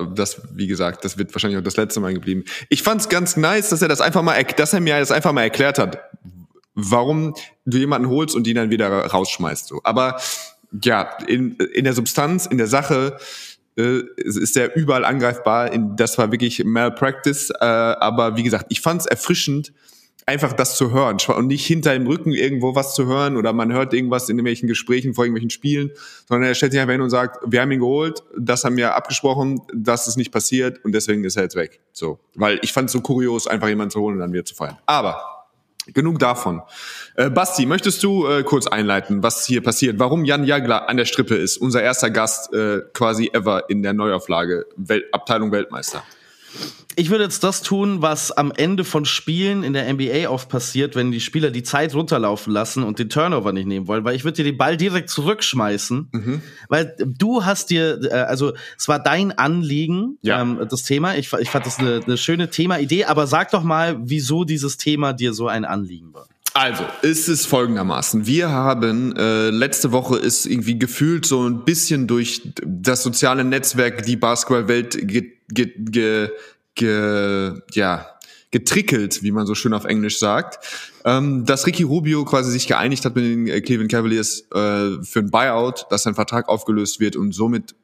Äh, das, wie gesagt, das wird wahrscheinlich auch das letzte Mal geblieben. Ich fand es ganz nice, dass er das einfach mal, dass er mir das einfach mal erklärt hat, warum du jemanden holst und ihn dann wieder rausschmeißt. So. Aber ja, in, in der Substanz, in der Sache, äh, ist er überall angreifbar. das war wirklich Malpractice. Äh, aber wie gesagt, ich fand es erfrischend, einfach das zu hören und nicht hinter dem Rücken irgendwo was zu hören oder man hört irgendwas in irgendwelchen Gesprächen vor irgendwelchen Spielen, sondern er stellt sich einfach hin und sagt, wir haben ihn geholt, das haben wir abgesprochen, das ist nicht passiert und deswegen ist er jetzt weg. So, weil ich fand es so kurios, einfach jemanden zu holen und dann wieder zu feiern. Aber Genug davon. Äh, Basti, möchtest du äh, kurz einleiten, was hier passiert? Warum Jan Jagler an der Strippe ist, unser erster Gast äh, quasi ever in der Neuauflage, Wel Abteilung Weltmeister? Ich würde jetzt das tun, was am Ende von Spielen in der NBA oft passiert, wenn die Spieler die Zeit runterlaufen lassen und den Turnover nicht nehmen wollen, weil ich würde dir den Ball direkt zurückschmeißen, mhm. weil du hast dir, äh, also es war dein Anliegen, ja. ähm, das Thema. Ich, ich fand das eine, eine schöne Thema-Idee, aber sag doch mal, wieso dieses Thema dir so ein Anliegen war. Also, ist es folgendermaßen. Wir haben, äh, letzte Woche ist irgendwie gefühlt so ein bisschen durch das soziale Netzwerk die Basketballwelt ge, ge, ge, ge, ja, getrickelt, wie man so schön auf Englisch sagt, ähm, dass Ricky Rubio quasi sich geeinigt hat mit den äh, Cleveland Cavaliers äh, für ein Buyout, dass sein Vertrag aufgelöst wird und somit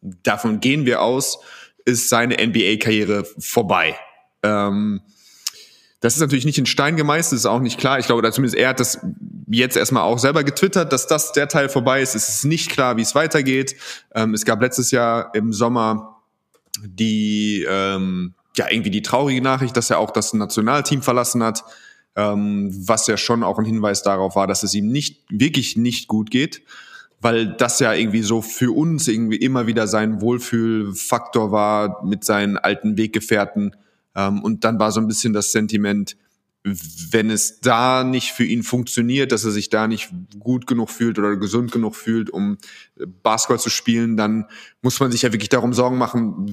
davon gehen wir aus, ist seine NBA-Karriere vorbei. Ähm, das ist natürlich nicht in Stein gemeißelt, ist auch nicht klar. Ich glaube, zumindest er hat das jetzt erstmal auch selber getwittert, dass das der Teil vorbei ist. Es ist nicht klar, wie es weitergeht. Ähm, es gab letztes Jahr im Sommer die, ähm, ja, irgendwie die traurige Nachricht, dass er auch das Nationalteam verlassen hat, ähm, was ja schon auch ein Hinweis darauf war, dass es ihm nicht, wirklich nicht gut geht weil das ja irgendwie so für uns irgendwie immer wieder sein Wohlfühlfaktor war mit seinen alten Weggefährten. Ähm, und dann war so ein bisschen das Sentiment, wenn es da nicht für ihn funktioniert, dass er sich da nicht gut genug fühlt oder gesund genug fühlt, um Basketball zu spielen, dann muss man sich ja wirklich darum Sorgen machen,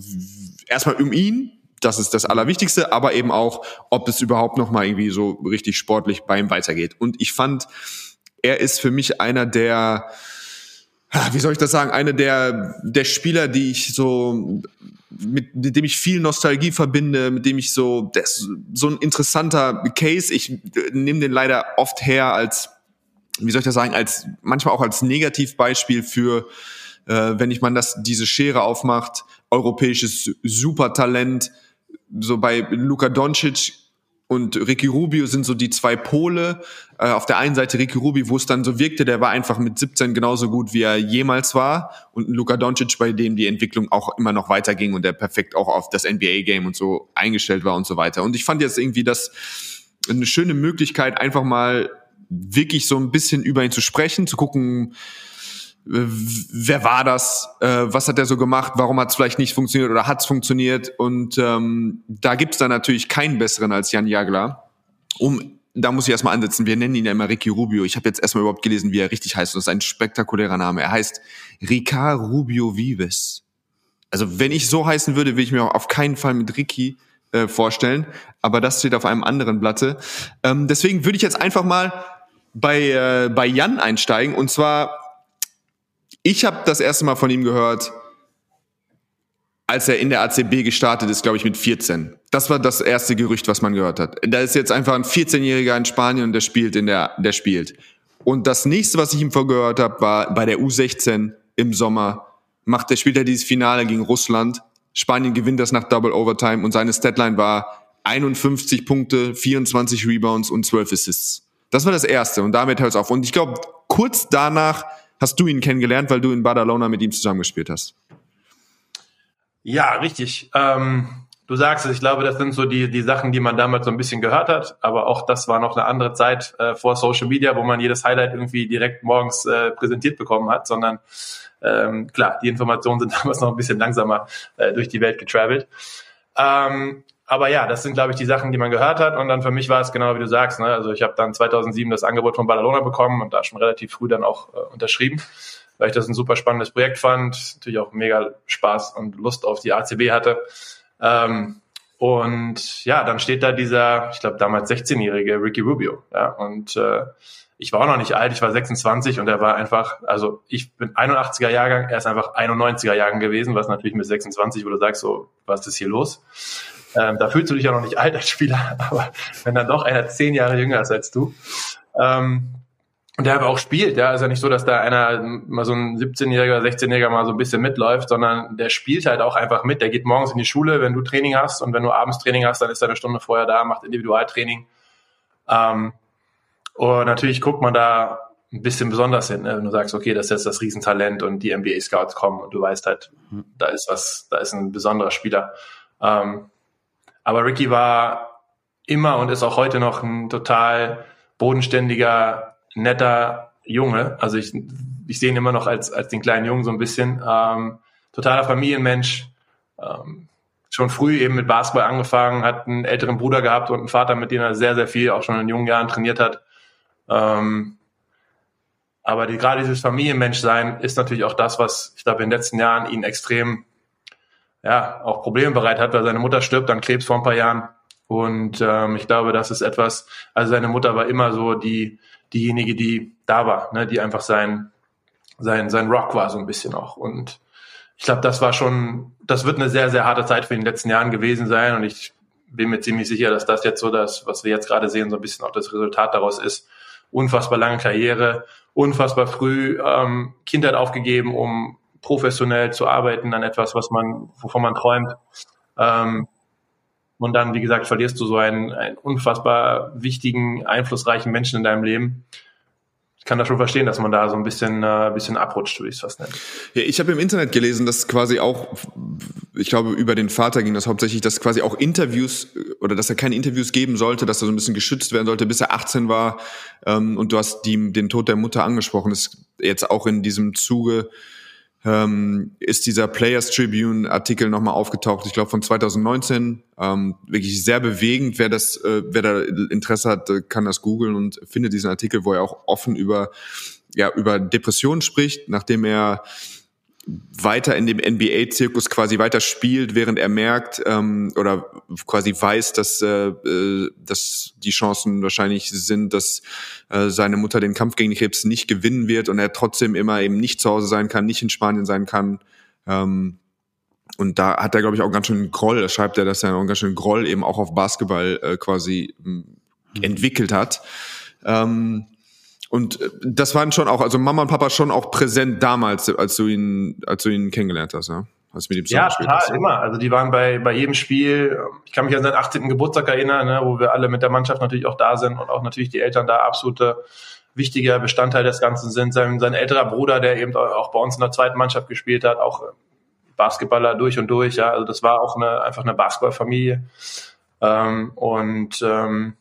erstmal um ihn, das ist das Allerwichtigste, aber eben auch, ob es überhaupt noch mal irgendwie so richtig sportlich bei ihm weitergeht. Und ich fand, er ist für mich einer der wie soll ich das sagen, eine der, der Spieler, die ich so, mit, mit dem ich viel Nostalgie verbinde, mit dem ich so, das, so ein interessanter Case. Ich nehme den leider oft her als, wie soll ich das sagen, als, manchmal auch als Negativbeispiel für, äh, wenn ich man das, diese Schere aufmacht, europäisches Supertalent, so bei Luka Doncic und Ricky Rubio sind so die zwei Pole. Äh, auf der einen Seite Ricky Rubio, wo es dann so wirkte, der war einfach mit 17 genauso gut, wie er jemals war. Und Luka Doncic, bei dem die Entwicklung auch immer noch weiterging und der perfekt auch auf das NBA-Game und so eingestellt war und so weiter. Und ich fand jetzt irgendwie das eine schöne Möglichkeit, einfach mal wirklich so ein bisschen über ihn zu sprechen, zu gucken, wer war das, äh, was hat er so gemacht, warum hat es vielleicht nicht funktioniert oder hat es funktioniert. Und ähm, da gibt es dann natürlich keinen besseren als Jan Jagler. Um, da muss ich erstmal ansetzen, wir nennen ihn ja immer Ricky Rubio. Ich habe jetzt erstmal überhaupt gelesen, wie er richtig heißt. Das ist ein spektakulärer Name. Er heißt Ricard Rubio Vives. Also wenn ich so heißen würde, würde ich mir auch auf keinen Fall mit Ricky äh, vorstellen. Aber das steht auf einem anderen Blatte. Ähm, deswegen würde ich jetzt einfach mal bei, äh, bei Jan einsteigen. Und zwar ich habe das erste Mal von ihm gehört, als er in der ACB gestartet ist, glaube ich, mit 14. Das war das erste Gerücht, was man gehört hat. Da ist jetzt einfach ein 14-Jähriger in Spanien und der spielt in der, der spielt. Und das nächste, was ich ihm vorgehört habe, war bei der U16 im Sommer. Macht der spielt er dieses Finale gegen Russland. Spanien gewinnt das nach Double Overtime und seine Statline war 51 Punkte, 24 Rebounds und 12 Assists. Das war das erste und damit hört es auf. Und ich glaube, kurz danach hast du ihn kennengelernt, weil du in Badalona mit ihm zusammengespielt hast. Ja, richtig. Ähm, du sagst es, ich glaube, das sind so die, die Sachen, die man damals so ein bisschen gehört hat, aber auch das war noch eine andere Zeit äh, vor Social Media, wo man jedes Highlight irgendwie direkt morgens äh, präsentiert bekommen hat, sondern ähm, klar, die Informationen sind [laughs] damals noch ein bisschen langsamer äh, durch die Welt getravelt. Ähm, aber ja, das sind, glaube ich, die Sachen, die man gehört hat. Und dann für mich war es genau wie du sagst. Ne? Also ich habe dann 2007 das Angebot von Badalona bekommen und da schon relativ früh dann auch äh, unterschrieben, weil ich das ein super spannendes Projekt fand. Natürlich auch mega Spaß und Lust auf die ACB hatte. Ähm, und ja, dann steht da dieser, ich glaube damals 16-jährige Ricky Rubio. Ja, und äh, ich war auch noch nicht alt, ich war 26 und er war einfach, also ich bin 81er Jahrgang, er ist einfach 91er Jahrgang gewesen, was natürlich mit 26, wo du sagst, so, was ist hier los? Ähm, da fühlst du dich ja noch nicht alt als Spieler, [laughs] aber wenn dann doch einer zehn Jahre jünger ist als du. Ähm, und der aber auch spielt, ja, ist ja nicht so, dass da einer mal so ein 17-Jähriger, 16-Jähriger mal so ein bisschen mitläuft, sondern der spielt halt auch einfach mit. Der geht morgens in die Schule, wenn du Training hast und wenn du abends Training hast, dann ist er eine Stunde vorher da, macht Individualtraining. Ähm, und natürlich guckt man da ein bisschen besonders hin, ne? wenn du sagst, okay, das ist jetzt das Riesentalent und die NBA-Scouts kommen und du weißt halt, da ist was, da ist ein besonderer Spieler. Ähm, aber Ricky war immer und ist auch heute noch ein total bodenständiger, netter Junge. Also ich, ich sehe ihn immer noch als, als den kleinen Jungen so ein bisschen. Ähm, totaler Familienmensch. Ähm, schon früh eben mit Basketball angefangen, hat einen älteren Bruder gehabt und einen Vater, mit dem er sehr, sehr viel auch schon in jungen Jahren trainiert hat. Ähm, aber die, gerade dieses Familienmenschsein ist natürlich auch das, was ich glaube in den letzten Jahren ihn extrem ja, auch Probleme bereit hat, weil seine Mutter stirbt an Krebs vor ein paar Jahren. Und ähm, ich glaube, das ist etwas, also seine Mutter war immer so die, diejenige, die da war, ne, die einfach sein, sein, sein Rock war so ein bisschen auch. Und ich glaube, das war schon, das wird eine sehr, sehr harte Zeit für den letzten Jahren gewesen sein. Und ich bin mir ziemlich sicher, dass das jetzt so das, was wir jetzt gerade sehen, so ein bisschen auch das Resultat daraus ist. Unfassbar lange Karriere, unfassbar früh ähm, Kindheit aufgegeben, um professionell zu arbeiten an etwas, was man, wovon man träumt. Ähm, Und dann, wie gesagt, verlierst du so einen, einen unfassbar wichtigen, einflussreichen Menschen in deinem Leben ich kann das schon verstehen, dass man da so ein bisschen, äh, bisschen abrutscht, würde ich es fast nennen. Ja, ich habe im Internet gelesen, dass quasi auch, ich glaube, über den Vater ging das hauptsächlich, dass quasi auch Interviews oder dass er keine Interviews geben sollte, dass er so ein bisschen geschützt werden sollte, bis er 18 war. Ähm, und du hast die, den Tod der Mutter angesprochen. Das ist jetzt auch in diesem Zuge ähm, ist dieser Players Tribune Artikel nochmal aufgetaucht, ich glaube von 2019. Ähm, wirklich sehr bewegend. Wer das, äh, wer da Interesse hat, äh, kann das googeln und findet diesen Artikel, wo er auch offen über ja über Depressionen spricht, nachdem er weiter in dem NBA-Zirkus quasi weiter spielt, während er merkt ähm, oder quasi weiß, dass, äh, äh, dass die Chancen wahrscheinlich sind, dass äh, seine Mutter den Kampf gegen Krebs nicht gewinnen wird und er trotzdem immer eben nicht zu Hause sein kann, nicht in Spanien sein kann. Ähm, und da hat er, glaube ich, auch ganz schön Groll, da schreibt er, dass er auch ganz schön Groll eben auch auf Basketball äh, quasi mhm. entwickelt hat. Ähm, und äh, das waren schon auch, also Mama und Papa schon auch präsent damals, als du ihn, als du ihn kennengelernt hast, ja? Als mit ihm ja, total, hast. immer. Also die waren bei, bei jedem Spiel, ich kann mich an seinen 18. Geburtstag erinnern, ne, wo wir alle mit der Mannschaft natürlich auch da sind und auch natürlich die Eltern da absolute wichtiger Bestandteil des Ganzen sind. Sein, sein älterer Bruder, der eben auch bei uns in der zweiten Mannschaft gespielt hat, auch Basketballer durch und durch, ja. Also das war auch eine, einfach eine Basketballfamilie. Ähm, und ähm,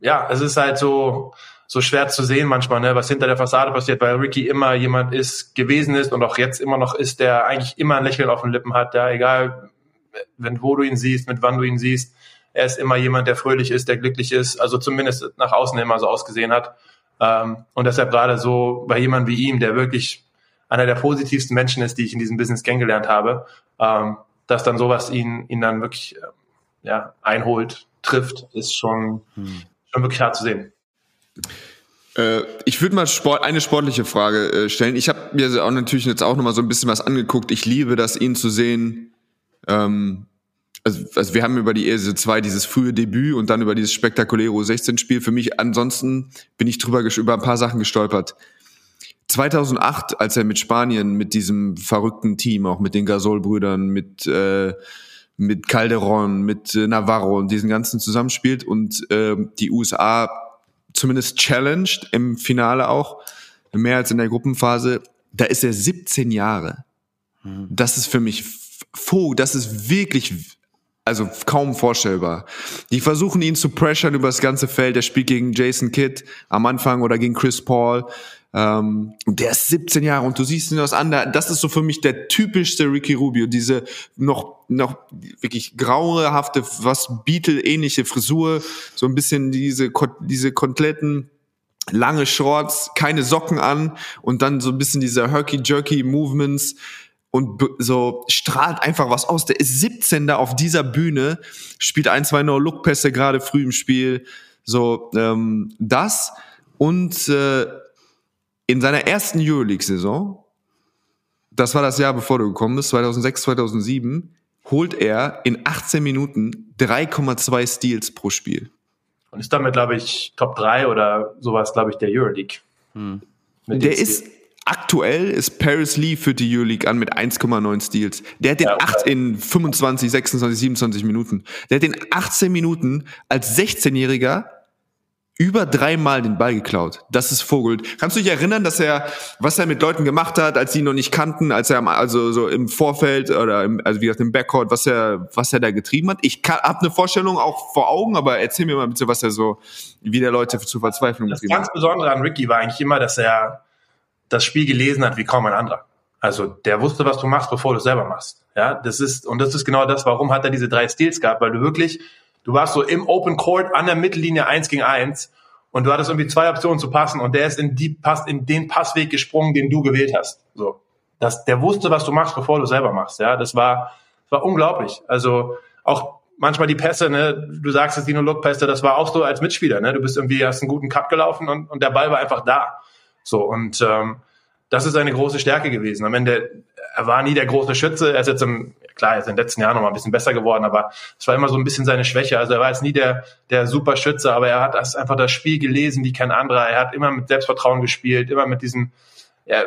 ja, es ist halt so, so schwer zu sehen manchmal, ne, was hinter der Fassade passiert, weil Ricky immer jemand ist, gewesen ist und auch jetzt immer noch ist, der eigentlich immer ein Lächeln auf den Lippen hat, ja, egal, wenn, wo du ihn siehst, mit wann du ihn siehst. Er ist immer jemand, der fröhlich ist, der glücklich ist, also zumindest nach außen immer so ausgesehen hat. Ähm, und deshalb gerade so bei jemandem wie ihm, der wirklich einer der positivsten Menschen ist, die ich in diesem Business kennengelernt habe, ähm, dass dann sowas ihn, ihn dann wirklich äh, ja, einholt, trifft, ist schon, hm. schon wirklich hart zu sehen. Äh, ich würde mal Sport, eine sportliche Frage äh, stellen. Ich habe mir auch natürlich jetzt auch noch mal so ein bisschen was angeguckt. Ich liebe das, ihn zu sehen. Ähm, also, also wir haben über die ESE 2 dieses frühe Debüt und dann über dieses spektakuläre U16-Spiel. Für mich ansonsten bin ich drüber über ein paar Sachen gestolpert. 2008, als er mit Spanien, mit diesem verrückten Team, auch mit den Gasol-Brüdern, mit äh, mit Calderon, mit äh, Navarro und diesen ganzen zusammenspielt und äh, die USA zumindest challenged im Finale auch, mehr als in der Gruppenphase. Da ist er 17 Jahre. Das ist für mich, das ist wirklich, also kaum vorstellbar. Die versuchen ihn zu pressure über das ganze Feld. Er spielt gegen Jason Kidd am Anfang oder gegen Chris Paul. Ähm, der ist 17 Jahre und du siehst ihn aus an. Das ist so für mich der typischste Ricky Rubio. Diese noch, noch wirklich grauehafte, was Beatle-ähnliche Frisur. So ein bisschen diese, diese kompletten lange Shorts, keine Socken an und dann so ein bisschen diese Herky-Jerky-Movements und so strahlt einfach was aus. Der ist 17 da auf dieser Bühne, spielt ein, zwei No-Look-Pässe gerade früh im Spiel. So, ähm, das und äh, in seiner ersten Euroleague-Saison, das war das Jahr, bevor du gekommen bist, 2006, 2007, holt er in 18 Minuten 3,2 Steals pro Spiel. Und ist damit, glaube ich, Top 3 oder sowas, glaube ich, der Euroleague. Hm. Der ist aktuell ist Paris Lee für die Euroleague an mit 1,9 Steals. Der hat den ja, okay. 8 in 25, 26, 27 Minuten. Der hat in 18 Minuten als 16-Jähriger über dreimal den Ball geklaut. Das ist Vogelt. Kannst du dich erinnern, dass er, was er mit Leuten gemacht hat, als sie ihn noch nicht kannten, als er also so im Vorfeld oder im, also wie gesagt im Backcourt, was er, was er da getrieben hat? Ich habe eine Vorstellung auch vor Augen, aber erzähl mir mal bitte, was er so, wie der Leute zu Verzweiflung Das ganz Besondere an Ricky war eigentlich immer, dass er das Spiel gelesen hat wie kaum ein anderer. Also der wusste, was du machst, bevor du es selber machst. Ja, das ist und das ist genau das, warum hat er diese drei Steals gehabt, weil du wirklich Du warst so im Open Court an der Mittellinie eins gegen eins und du hattest irgendwie zwei Optionen zu passen und der ist in die passt in den Passweg gesprungen, den du gewählt hast. So, das, der wusste, was du machst, bevor du selber machst. Ja, das war, war unglaublich. Also auch manchmal die Pässe, ne, du sagst es, Dino Look Pässe, das war auch so als Mitspieler, ne, du bist irgendwie hast einen guten Cut gelaufen und, und der Ball war einfach da. So und ähm, das ist eine große Stärke gewesen. Am Ende, er war nie der große Schütze. Er ist jetzt im, klar, er ist in den letzten Jahren noch mal ein bisschen besser geworden, aber es war immer so ein bisschen seine Schwäche. Also er war jetzt nie der, der super Schütze, aber er hat einfach das Spiel gelesen wie kein anderer. Er hat immer mit Selbstvertrauen gespielt, immer mit diesem, ja,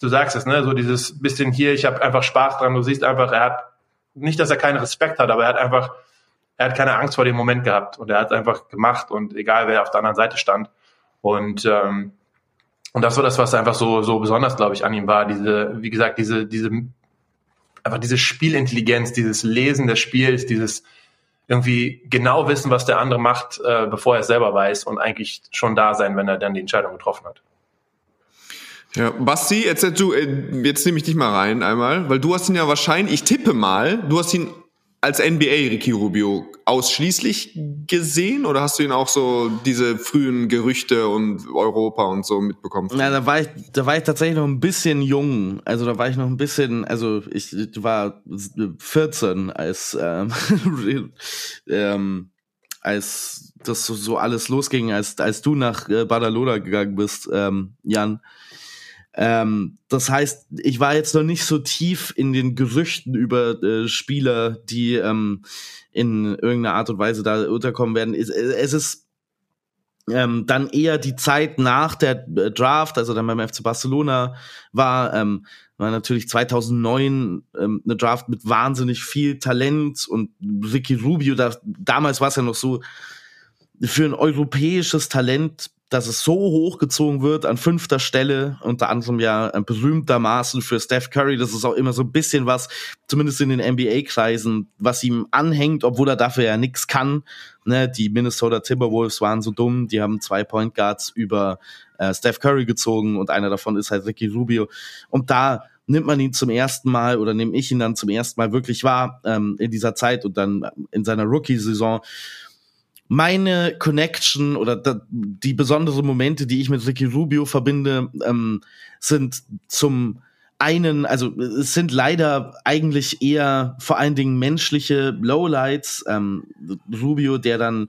du sagst es, ne, so dieses bisschen hier, ich habe einfach Spaß dran. Du siehst einfach, er hat, nicht, dass er keinen Respekt hat, aber er hat einfach er hat keine Angst vor dem Moment gehabt und er hat einfach gemacht und egal wer auf der anderen Seite stand. Und ähm, und das war das, was einfach so so besonders, glaube ich, an ihm war. Diese, wie gesagt, diese diese einfach diese Spielintelligenz, dieses Lesen des Spiels, dieses irgendwie genau wissen, was der andere macht, äh, bevor er es selber weiß und eigentlich schon da sein, wenn er dann die Entscheidung getroffen hat. Ja, Basti, jetzt, du, äh, jetzt nehme ich dich mal rein einmal, weil du hast ihn ja wahrscheinlich, ich tippe mal, du hast ihn als NBA Ricky Rubio ausschließlich gesehen oder hast du ihn auch so diese frühen Gerüchte und Europa und so mitbekommen? Na, da war ich, da war ich tatsächlich noch ein bisschen jung. Also da war ich noch ein bisschen, also ich war 14 als ähm, [laughs] ähm, als das so alles losging, als als du nach äh, Badalona gegangen bist, ähm, Jan. Ähm, das heißt, ich war jetzt noch nicht so tief in den Gerüchten über äh, Spieler, die ähm, in irgendeiner Art und Weise da unterkommen werden. Es, es ist ähm, dann eher die Zeit nach der äh, Draft, also dann beim FC Barcelona war, ähm, war natürlich 2009 ähm, eine Draft mit wahnsinnig viel Talent und Ricky Rubio, da, damals war es ja noch so, für ein europäisches Talent dass es so hochgezogen wird an fünfter Stelle, unter anderem ja äh, berühmtermaßen für Steph Curry. Das ist auch immer so ein bisschen was, zumindest in den NBA-Kreisen, was ihm anhängt, obwohl er dafür ja nichts kann. Ne, die Minnesota Timberwolves waren so dumm, die haben zwei Point Guards über äh, Steph Curry gezogen und einer davon ist halt Ricky Rubio. Und da nimmt man ihn zum ersten Mal oder nehme ich ihn dann zum ersten Mal wirklich wahr ähm, in dieser Zeit und dann in seiner Rookie-Saison meine Connection oder die besonderen Momente, die ich mit Ricky Rubio verbinde, ähm, sind zum einen, also es sind leider eigentlich eher vor allen Dingen menschliche Lowlights. Ähm, Rubio, der dann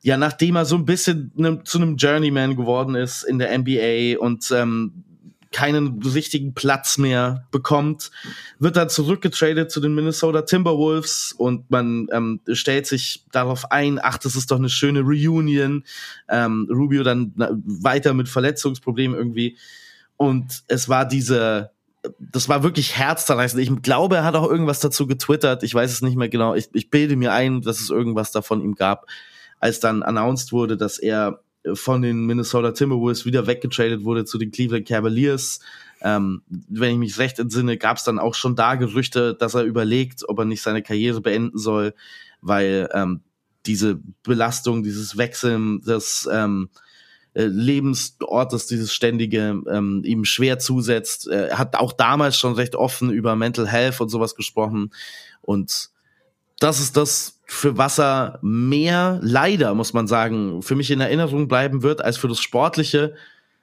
ja, nachdem er so ein bisschen ne, zu einem Journeyman geworden ist in der NBA und ähm, keinen richtigen Platz mehr bekommt, wird dann zurückgetradet zu den Minnesota Timberwolves und man ähm, stellt sich darauf ein, ach, das ist doch eine schöne Reunion. Ähm, Rubio dann weiter mit Verletzungsproblemen irgendwie. Und es war diese, das war wirklich herzzerreißend. Ich glaube, er hat auch irgendwas dazu getwittert. Ich weiß es nicht mehr genau. Ich, ich bilde mir ein, dass es irgendwas davon ihm gab, als dann announced wurde, dass er von den Minnesota Timberwolves wieder weggetradet wurde zu den Cleveland Cavaliers. Ähm, wenn ich mich recht entsinne, gab es dann auch schon da Gerüchte, dass er überlegt, ob er nicht seine Karriere beenden soll, weil ähm, diese Belastung, dieses Wechseln des ähm, äh, Lebensortes, dieses ständige ähm, ihm schwer zusetzt. Er hat auch damals schon recht offen über Mental Health und sowas gesprochen und das ist das, für was er mehr, leider muss man sagen, für mich in Erinnerung bleiben wird als für das Sportliche,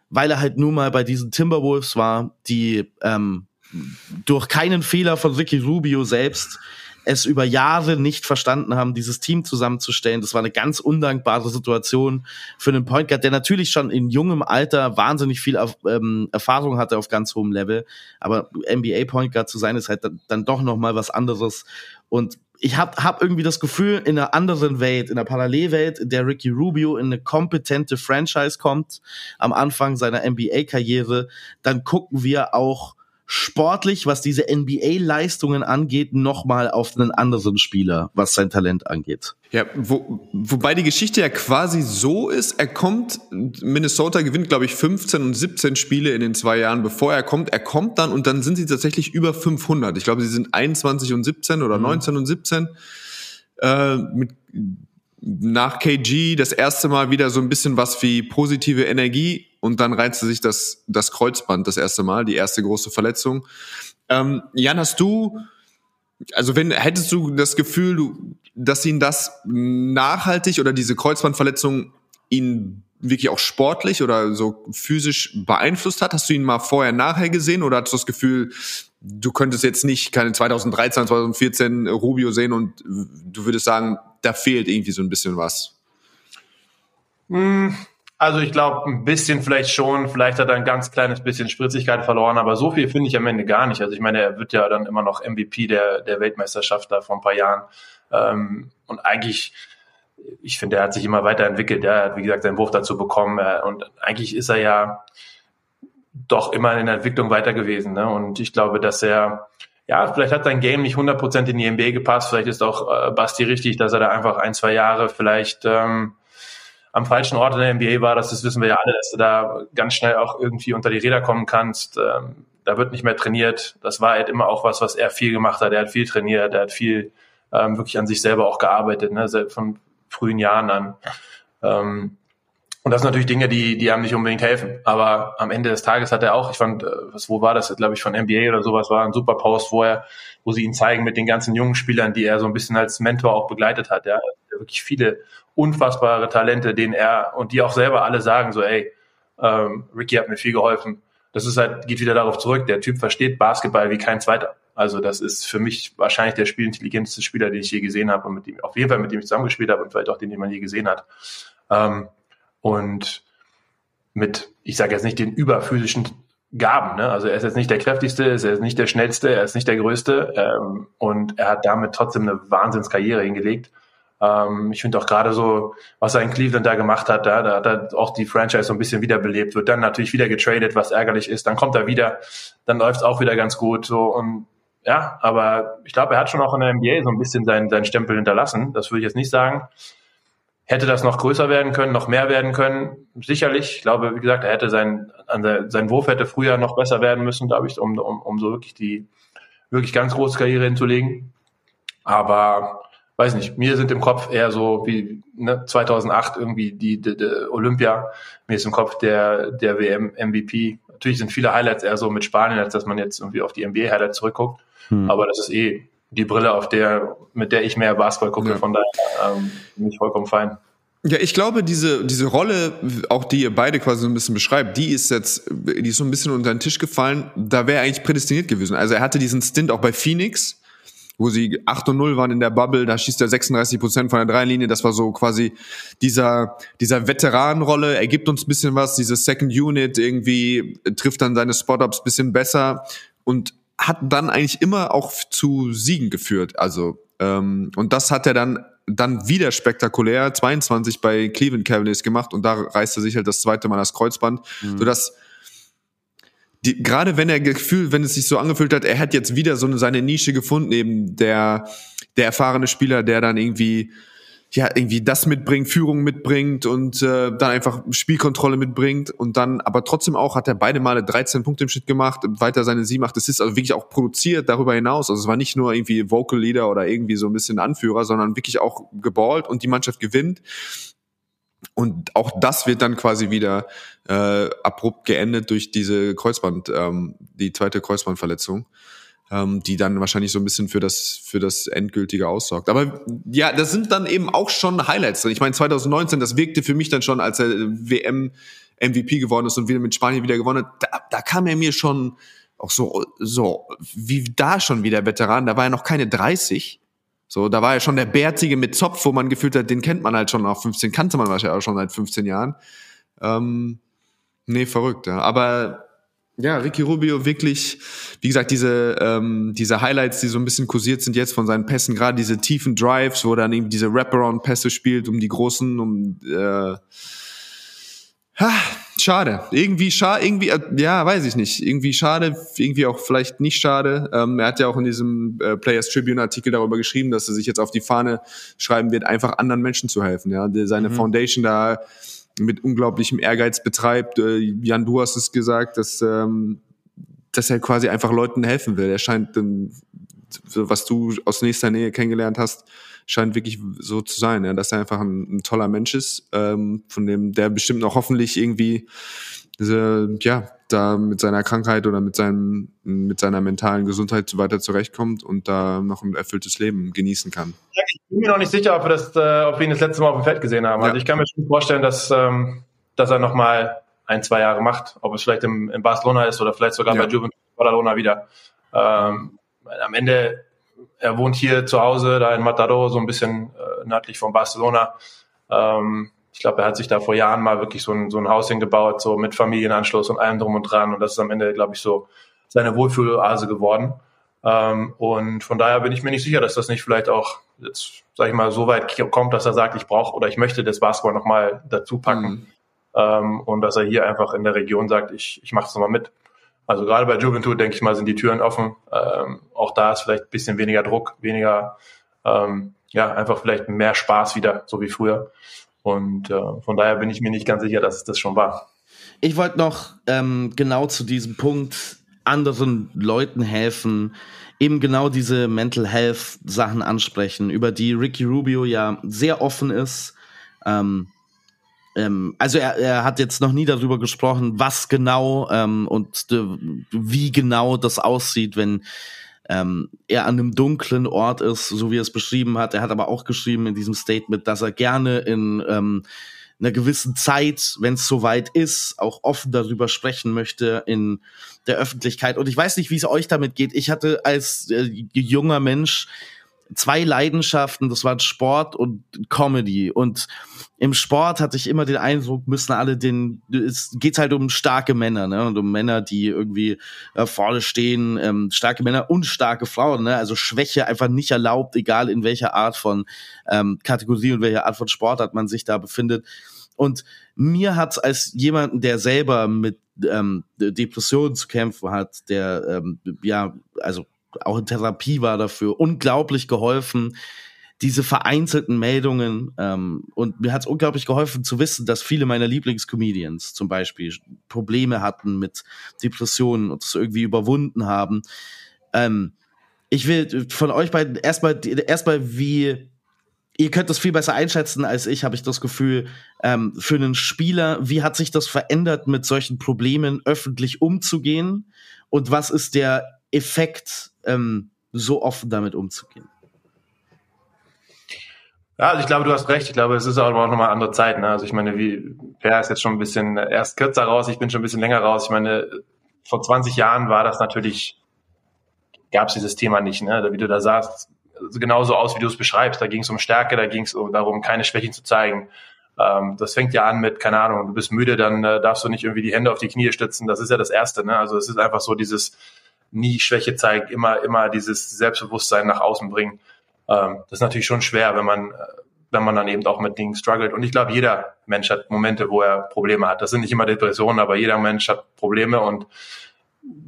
weil er halt nun mal bei diesen Timberwolves war, die ähm, durch keinen Fehler von Ricky Rubio selbst es über Jahre nicht verstanden haben, dieses Team zusammenzustellen. Das war eine ganz undankbare Situation für einen Point Guard, der natürlich schon in jungem Alter wahnsinnig viel ähm, Erfahrung hatte auf ganz hohem Level. Aber NBA Point Guard zu sein, ist halt dann, doch noch mal was anderes. Und ich habe hab irgendwie das Gefühl, in einer anderen Welt, in einer Parallelwelt, in der Ricky Rubio in eine kompetente Franchise kommt, am Anfang seiner NBA-Karriere, dann gucken wir auch sportlich, was diese NBA-Leistungen angeht, nochmal auf einen anderen Spieler, was sein Talent angeht. Ja, wo, wobei die Geschichte ja quasi so ist, er kommt, Minnesota gewinnt, glaube ich, 15 und 17 Spiele in den zwei Jahren, bevor er kommt. Er kommt dann und dann sind sie tatsächlich über 500. Ich glaube, sie sind 21 und 17 oder mhm. 19 und 17. Äh, mit, nach KG das erste Mal wieder so ein bisschen was wie positive Energie und dann reizte sich das, das Kreuzband das erste Mal, die erste große Verletzung. Ähm, Jan, hast du, also wenn, hättest du das Gefühl, dass ihn das nachhaltig oder diese Kreuzbandverletzung ihn wirklich auch sportlich oder so physisch beeinflusst hat? Hast du ihn mal vorher, nachher gesehen oder hast du das Gefühl, du könntest jetzt nicht keine 2013, 2014 Rubio sehen und du würdest sagen, da fehlt irgendwie so ein bisschen was? Also ich glaube, ein bisschen vielleicht schon, vielleicht hat er ein ganz kleines bisschen Spritzigkeit verloren, aber so viel finde ich am Ende gar nicht. Also ich meine, er wird ja dann immer noch MVP der, der Weltmeisterschaft da vor ein paar Jahren. Ähm, und eigentlich, ich finde, er hat sich immer weiterentwickelt. Er hat, wie gesagt, seinen Wurf dazu bekommen. Äh, und eigentlich ist er ja doch immer in der Entwicklung weiter gewesen. Ne? Und ich glaube, dass er ja, vielleicht hat sein Game nicht 100% in die NBA gepasst. Vielleicht ist auch äh, Basti richtig, dass er da einfach ein, zwei Jahre vielleicht ähm, am falschen Ort in der NBA war. Das, das wissen wir ja alle, dass du da ganz schnell auch irgendwie unter die Räder kommen kannst. Ähm, da wird nicht mehr trainiert. Das war halt immer auch was, was er viel gemacht hat. Er hat viel trainiert, er hat viel ähm, wirklich an sich selber auch gearbeitet, ne? von frühen Jahren an. Ähm, und das sind natürlich Dinge, die, die einem nicht unbedingt helfen. Aber am Ende des Tages hat er auch, ich fand, äh, was, wo war das, glaube ich, von NBA oder sowas, war ein super Post, wo er, wo sie ihn zeigen mit den ganzen jungen Spielern, die er so ein bisschen als Mentor auch begleitet hat. Ja, wirklich viele unfassbare Talente, denen er und die auch selber alle sagen, so, ey, ähm, Ricky hat mir viel geholfen. Das ist halt, geht wieder darauf zurück. Der Typ versteht Basketball wie kein zweiter. Also das ist für mich wahrscheinlich der spielintelligenteste Spieler, den ich je gesehen habe und mit dem, auf jeden Fall mit dem ich zusammengespielt habe und vielleicht auch den, den man je gesehen hat. Ähm, und mit, ich sage jetzt nicht den überphysischen Gaben. Ne? Also er ist jetzt nicht der kräftigste, er ist nicht der schnellste, er ist nicht der größte ähm, und er hat damit trotzdem eine Wahnsinnskarriere hingelegt. Ähm, ich finde auch gerade so, was er in Cleveland da gemacht hat, da, hat er auch die Franchise so ein bisschen wiederbelebt, wird dann natürlich wieder getradet, was ärgerlich ist. Dann kommt er wieder, dann läuft es auch wieder ganz gut. So und ja, aber ich glaube, er hat schon auch in der NBA so ein bisschen seinen, seinen Stempel hinterlassen. Das würde ich jetzt nicht sagen. Hätte das noch größer werden können, noch mehr werden können? Sicherlich. Ich glaube, wie gesagt, er hätte sein, sein Wurf hätte früher noch besser werden müssen, glaube ich, um, um, um so wirklich die wirklich ganz große Karriere hinzulegen. Aber weiß nicht, mir sind im Kopf eher so wie ne, 2008 irgendwie die, die, die Olympia. Mir ist im Kopf der, der WM MVP. Natürlich sind viele Highlights eher so mit Spanien, als dass man jetzt irgendwie auf die NBA Highlights zurückguckt. Hm. Aber das ist eh die Brille, auf der, mit der ich mehr Basketball gucke. Ja. Von daher ähm, bin ich vollkommen fein. Ja, ich glaube, diese, diese Rolle, auch die ihr beide quasi so ein bisschen beschreibt, die ist jetzt, die ist so ein bisschen unter den Tisch gefallen. Da wäre er eigentlich prädestiniert gewesen. Also er hatte diesen Stint auch bei Phoenix, wo sie 8 und 0 waren in der Bubble, da schießt er 36 Prozent von der Dreilinie. Das war so quasi dieser, dieser Veteranenrolle. Er gibt uns ein bisschen was, diese Second Unit irgendwie trifft dann seine Spot-Ups bisschen besser und hat dann eigentlich immer auch zu Siegen geführt. Also ähm, und das hat er dann dann wieder spektakulär 22 bei Cleveland Cavaliers gemacht und da reißt er sich halt das zweite Mal das Kreuzband, mhm. sodass die, gerade wenn er Gefühl, wenn es sich so angefühlt hat, er hat jetzt wieder so eine, seine Nische gefunden, eben der der erfahrene Spieler, der dann irgendwie ja irgendwie das mitbringt, Führung mitbringt und äh, dann einfach Spielkontrolle mitbringt und dann aber trotzdem auch hat er beide Male 13 Punkte im Schnitt gemacht, weiter seine 7 8 ist also wirklich auch produziert darüber hinaus. Also es war nicht nur irgendwie Vocal Leader oder irgendwie so ein bisschen Anführer, sondern wirklich auch geballt und die Mannschaft gewinnt. Und auch das wird dann quasi wieder äh, abrupt geendet durch diese Kreuzband, ähm, die zweite Kreuzbandverletzung ähm, die dann wahrscheinlich so ein bisschen für das, für das Endgültige aussorgt. Aber ja, das sind dann eben auch schon Highlights drin. Ich meine, 2019, das wirkte für mich dann schon, als er WM MVP geworden ist und wieder mit Spanien wieder gewonnen hat, da, da kam er mir schon auch so, so, wie da schon wieder Veteran, da war er noch keine 30. So, da war er schon der Bärtige mit Zopf, wo man gefühlt hat, den kennt man halt schon auf 15, kannte man wahrscheinlich auch schon seit 15 Jahren. Ähm, nee, verrückt, ja. Aber ja, Ricky Rubio wirklich, wie gesagt, diese, ähm, diese Highlights, die so ein bisschen kursiert sind jetzt von seinen Pässen, gerade diese tiefen Drives, wo er dann eben diese Wraparound-Pässe spielt, um die großen, um äh, ha, schade. Irgendwie schade, irgendwie, äh, ja, weiß ich nicht. Irgendwie schade, irgendwie auch vielleicht nicht schade. Ähm, er hat ja auch in diesem äh, Players Tribune-Artikel darüber geschrieben, dass er sich jetzt auf die Fahne schreiben wird, einfach anderen Menschen zu helfen. Ja, seine mhm. Foundation da mit unglaublichem Ehrgeiz betreibt. Äh, Jan, du hast es gesagt, dass, ähm, dass er quasi einfach Leuten helfen will. Er scheint, ähm, was du aus nächster Nähe kennengelernt hast, scheint wirklich so zu sein, ja, dass er einfach ein, ein toller Mensch ist, ähm, von dem der bestimmt auch hoffentlich irgendwie diese, ja, da mit seiner Krankheit oder mit seinem, mit seiner mentalen Gesundheit weiter zurechtkommt und da noch ein erfülltes Leben genießen kann. Ich bin mir noch nicht sicher, ob wir, das, äh, ob wir ihn das letzte Mal auf dem Feld gesehen haben. Also ich kann mir schon vorstellen, dass, ähm, dass er noch mal ein, zwei Jahre macht. Ob es vielleicht im, in Barcelona ist oder vielleicht sogar ja. bei Juventus Badalona wieder. Ähm, am Ende, er wohnt hier zu Hause, da in Matador, so ein bisschen äh, nördlich von Barcelona. Ähm, ich glaube, er hat sich da vor Jahren mal wirklich so ein, so ein Haus hingebaut, so mit Familienanschluss und allem drum und dran. Und das ist am Ende, glaube ich, so seine Wohlfühloase geworden. Ähm, und von daher bin ich mir nicht sicher, dass das nicht vielleicht auch jetzt, sag ich mal, so weit kommt, dass er sagt, ich brauche oder ich möchte das Basketball nochmal dazu packen. Mhm. Ähm, und dass er hier einfach in der Region sagt, ich, ich mache es nochmal mit. Also gerade bei Juventud, denke ich mal, sind die Türen offen. Ähm, auch da ist vielleicht ein bisschen weniger Druck, weniger, ähm, ja, einfach vielleicht mehr Spaß wieder, so wie früher. Und äh, von daher bin ich mir nicht ganz sicher, dass es das schon war. Ich wollte noch ähm, genau zu diesem Punkt anderen Leuten helfen, eben genau diese Mental Health Sachen ansprechen, über die Ricky Rubio ja sehr offen ist. Ähm, ähm, also er, er hat jetzt noch nie darüber gesprochen, was genau ähm, und äh, wie genau das aussieht, wenn ähm, er an einem dunklen Ort ist, so wie er es beschrieben hat. Er hat aber auch geschrieben in diesem Statement, dass er gerne in ähm, einer gewissen Zeit, wenn es soweit ist, auch offen darüber sprechen möchte in der Öffentlichkeit. Und ich weiß nicht, wie es euch damit geht. Ich hatte als äh, junger Mensch zwei Leidenschaften, das waren Sport und Comedy. Und im Sport hatte ich immer den Eindruck, müssen alle den, es geht halt um starke Männer, ne? Und um Männer, die irgendwie äh, vorne stehen, ähm, starke Männer und starke Frauen, ne? Also Schwäche einfach nicht erlaubt, egal in welcher Art von ähm, Kategorie und welcher Art von Sportart man sich da befindet. Und mir hat als jemanden, der selber mit ähm, Depressionen zu kämpfen hat, der ähm, ja, also auch in Therapie war dafür, unglaublich geholfen. Diese vereinzelten Meldungen ähm, und mir hat es unglaublich geholfen zu wissen, dass viele meiner Lieblingscomedians zum Beispiel Probleme hatten mit Depressionen und das irgendwie überwunden haben. Ähm, ich will von euch beiden erstmal erstmal wie ihr könnt das viel besser einschätzen als ich, habe ich das Gefühl, ähm, für einen Spieler, wie hat sich das verändert, mit solchen Problemen öffentlich umzugehen? Und was ist der Effekt, ähm, so offen damit umzugehen? Ja, also ich glaube, du hast recht. Ich glaube, es ist auch nochmal andere Zeit. Ne? Also ich meine, wie Per ist jetzt schon ein bisschen erst kürzer raus, ich bin schon ein bisschen länger raus. Ich meine, vor 20 Jahren war das natürlich, gab es dieses Thema nicht. Ne? Wie du da sagst, genauso aus, wie du es beschreibst. Da ging es um Stärke, da ging es darum, keine Schwächen zu zeigen. Ähm, das fängt ja an mit, keine Ahnung, du bist müde, dann äh, darfst du nicht irgendwie die Hände auf die Knie stützen. Das ist ja das Erste. Ne? Also es ist einfach so dieses nie Schwäche zeigen, immer, immer dieses Selbstbewusstsein nach außen bringen. Ähm, das ist natürlich schon schwer, wenn man, äh, wenn man dann eben auch mit Dingen struggelt. Und ich glaube, jeder Mensch hat Momente, wo er Probleme hat. Das sind nicht immer Depressionen, aber jeder Mensch hat Probleme und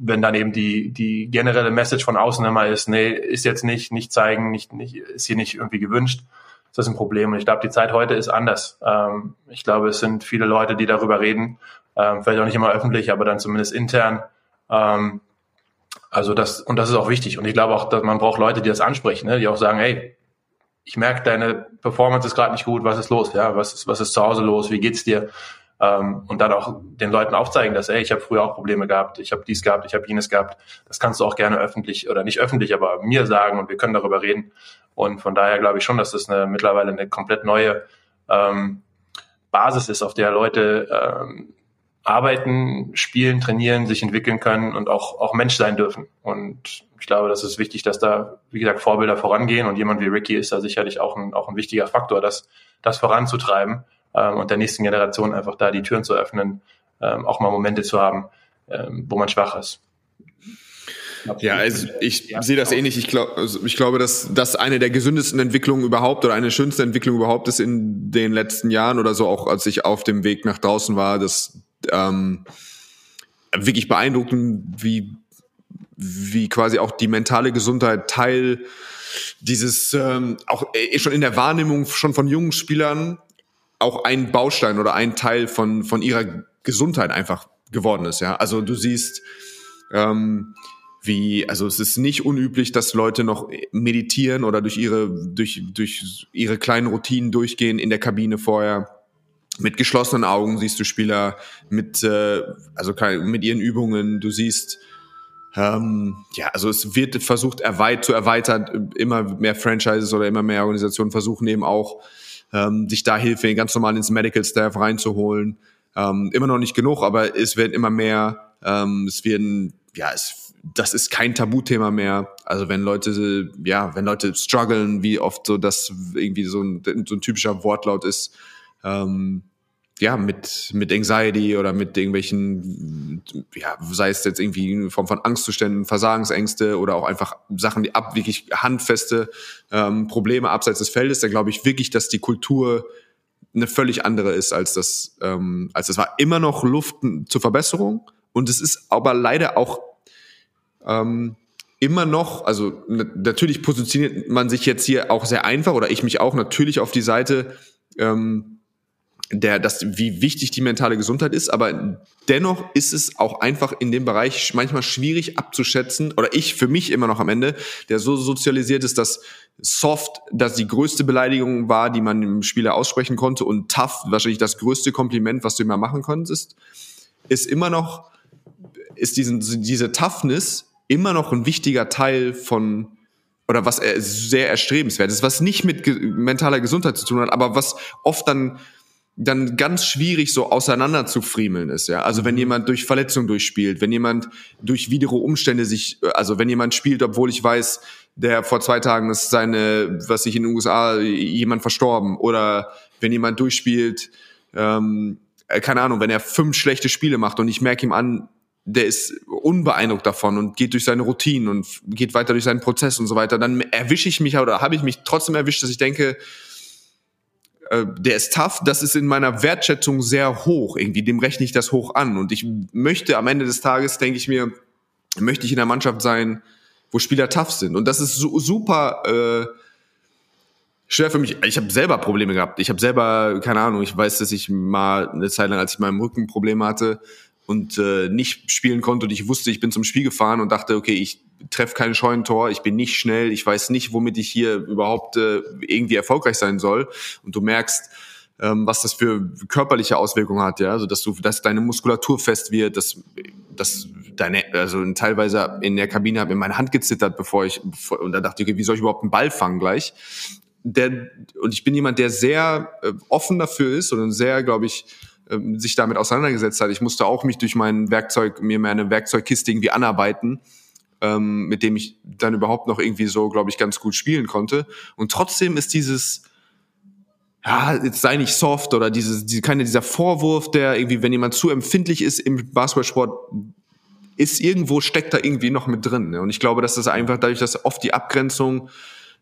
wenn dann eben die, die generelle Message von außen immer ist, nee, ist jetzt nicht, nicht zeigen, nicht, nicht, ist hier nicht irgendwie gewünscht, ist das ein Problem. Und ich glaube, die Zeit heute ist anders. Ähm, ich glaube, es sind viele Leute, die darüber reden, ähm, vielleicht auch nicht immer öffentlich, aber dann zumindest intern. Ähm, also das, und das ist auch wichtig. Und ich glaube auch, dass man braucht Leute, die das ansprechen, ne? die auch sagen, hey, ich merke, deine Performance ist gerade nicht gut, was ist los? Ja, was ist, was ist zu Hause los? Wie geht's dir? ähm, und dann auch den Leuten aufzeigen, dass, ey, ich habe früher auch Probleme gehabt, ich habe dies gehabt, ich habe jenes gehabt. Das kannst du auch gerne öffentlich oder nicht öffentlich, aber mir sagen und wir können darüber reden. Und von daher glaube ich schon, dass das eine, mittlerweile eine komplett neue ähm, Basis ist, auf der Leute ähm, arbeiten, spielen, trainieren, sich entwickeln können und auch, auch Mensch sein dürfen. Und ich glaube, das ist wichtig, dass da, wie gesagt, Vorbilder vorangehen und jemand wie Ricky ist da sicherlich auch ein, auch ein wichtiger Faktor, das, das voranzutreiben ähm, und der nächsten Generation einfach da die Türen zu öffnen, ähm, auch mal Momente zu haben, ähm, wo man schwach ist. Ja, also ich sehe das ähnlich. Ich, glaub, also ich glaube, dass das eine der gesündesten Entwicklungen überhaupt oder eine der schönsten Entwicklungen überhaupt ist in den letzten Jahren oder so, auch als ich auf dem Weg nach draußen war, das ähm, wirklich beeindruckend, wie, wie quasi auch die mentale Gesundheit Teil dieses, ähm, auch äh, schon in der Wahrnehmung schon von jungen Spielern auch ein Baustein oder ein Teil von, von ihrer Gesundheit einfach geworden ist. Ja, also du siehst, ähm, wie, also es ist nicht unüblich, dass Leute noch meditieren oder durch ihre, durch, durch ihre kleinen Routinen durchgehen in der Kabine vorher. Mit geschlossenen Augen siehst du Spieler mit, äh, also mit ihren Übungen. Du siehst, ähm, ja, also es wird versucht erweit zu erweitern. Immer mehr Franchises oder immer mehr Organisationen versuchen eben auch ähm, sich da Hilfe ganz normal ins Medical Staff reinzuholen. Ähm, immer noch nicht genug, aber es werden immer mehr. Ähm, es werden, ja, es, das ist kein Tabuthema mehr. Also wenn Leute, ja, wenn Leute strugglen, wie oft so das irgendwie so ein, so ein typischer Wortlaut ist, ähm, ja, mit, mit Anxiety oder mit irgendwelchen, ja, sei es jetzt irgendwie in Form von Angstzuständen, Versagensängste oder auch einfach Sachen, die ab, wirklich handfeste ähm, Probleme abseits des Feldes, da glaube ich wirklich, dass die Kultur eine völlig andere ist als das, ähm, als das war. Immer noch Luft zur Verbesserung, Und es ist aber leider auch ähm, immer noch, also natürlich positioniert man sich jetzt hier auch sehr einfach oder ich mich auch natürlich auf die Seite ähm, der, das, wie wichtig die mentale Gesundheit ist, aber dennoch ist es auch einfach in dem Bereich manchmal schwierig abzuschätzen, oder ich für mich immer noch am Ende, der so sozialisiert ist, dass soft, dass die größte Beleidigung war, die man im Spieler aussprechen konnte und tough, wahrscheinlich das größte Kompliment, was du immer machen konntest, ist immer noch, ist diesen, diese Toughness immer noch ein wichtiger Teil von, oder was sehr erstrebenswert ist, was nicht mit mentaler Gesundheit zu tun hat, aber was oft dann dann ganz schwierig so auseinander zu friemeln ist, ja. Also wenn mhm. jemand durch Verletzung durchspielt, wenn jemand durch widere Umstände sich, also wenn jemand spielt, obwohl ich weiß, der vor zwei Tagen ist seine, was ich in den USA, jemand verstorben oder wenn jemand durchspielt, ähm, äh, keine Ahnung, wenn er fünf schlechte Spiele macht und ich merke ihm an, der ist unbeeindruckt davon und geht durch seine Routinen und geht weiter durch seinen Prozess und so weiter, dann erwische ich mich oder habe ich mich trotzdem erwischt, dass ich denke, äh, der ist tough, das ist in meiner Wertschätzung sehr hoch, irgendwie, dem rechne ich das hoch an. Und ich möchte am Ende des Tages, denke ich mir, möchte ich in der Mannschaft sein, wo Spieler tough sind. Und das ist su super äh, schwer für mich. Ich habe selber Probleme gehabt. Ich habe selber, keine Ahnung, ich weiß, dass ich mal eine Zeit lang, als ich meinem Rücken Probleme hatte, und äh, nicht spielen konnte und ich wusste, ich bin zum Spiel gefahren und dachte, okay, ich treffe kein Scheunentor, ich bin nicht schnell, ich weiß nicht, womit ich hier überhaupt äh, irgendwie erfolgreich sein soll. Und du merkst, ähm, was das für körperliche Auswirkungen hat, ja, also dass du, dass deine Muskulatur fest wird, dass, dass deine, also teilweise in der Kabine habe mir meine Hand gezittert, bevor ich, bevor, und da dachte ich, okay, wie soll ich überhaupt einen Ball fangen gleich? Der, und ich bin jemand, der sehr äh, offen dafür ist und sehr, glaube ich, ähm, sich damit auseinandergesetzt hat. Ich musste auch mich durch mein Werkzeug, mir meine Werkzeugkiste irgendwie anarbeiten, ähm, mit dem ich dann überhaupt noch irgendwie so, glaube ich, ganz gut spielen konnte. Und trotzdem ist dieses, ja, jetzt sei nicht soft oder dieses, diese, keine, dieser Vorwurf, der irgendwie, wenn jemand zu empfindlich ist im Basketballsport, ist irgendwo, steckt da irgendwie noch mit drin. Ne? Und ich glaube, dass das einfach dadurch, dass oft die Abgrenzung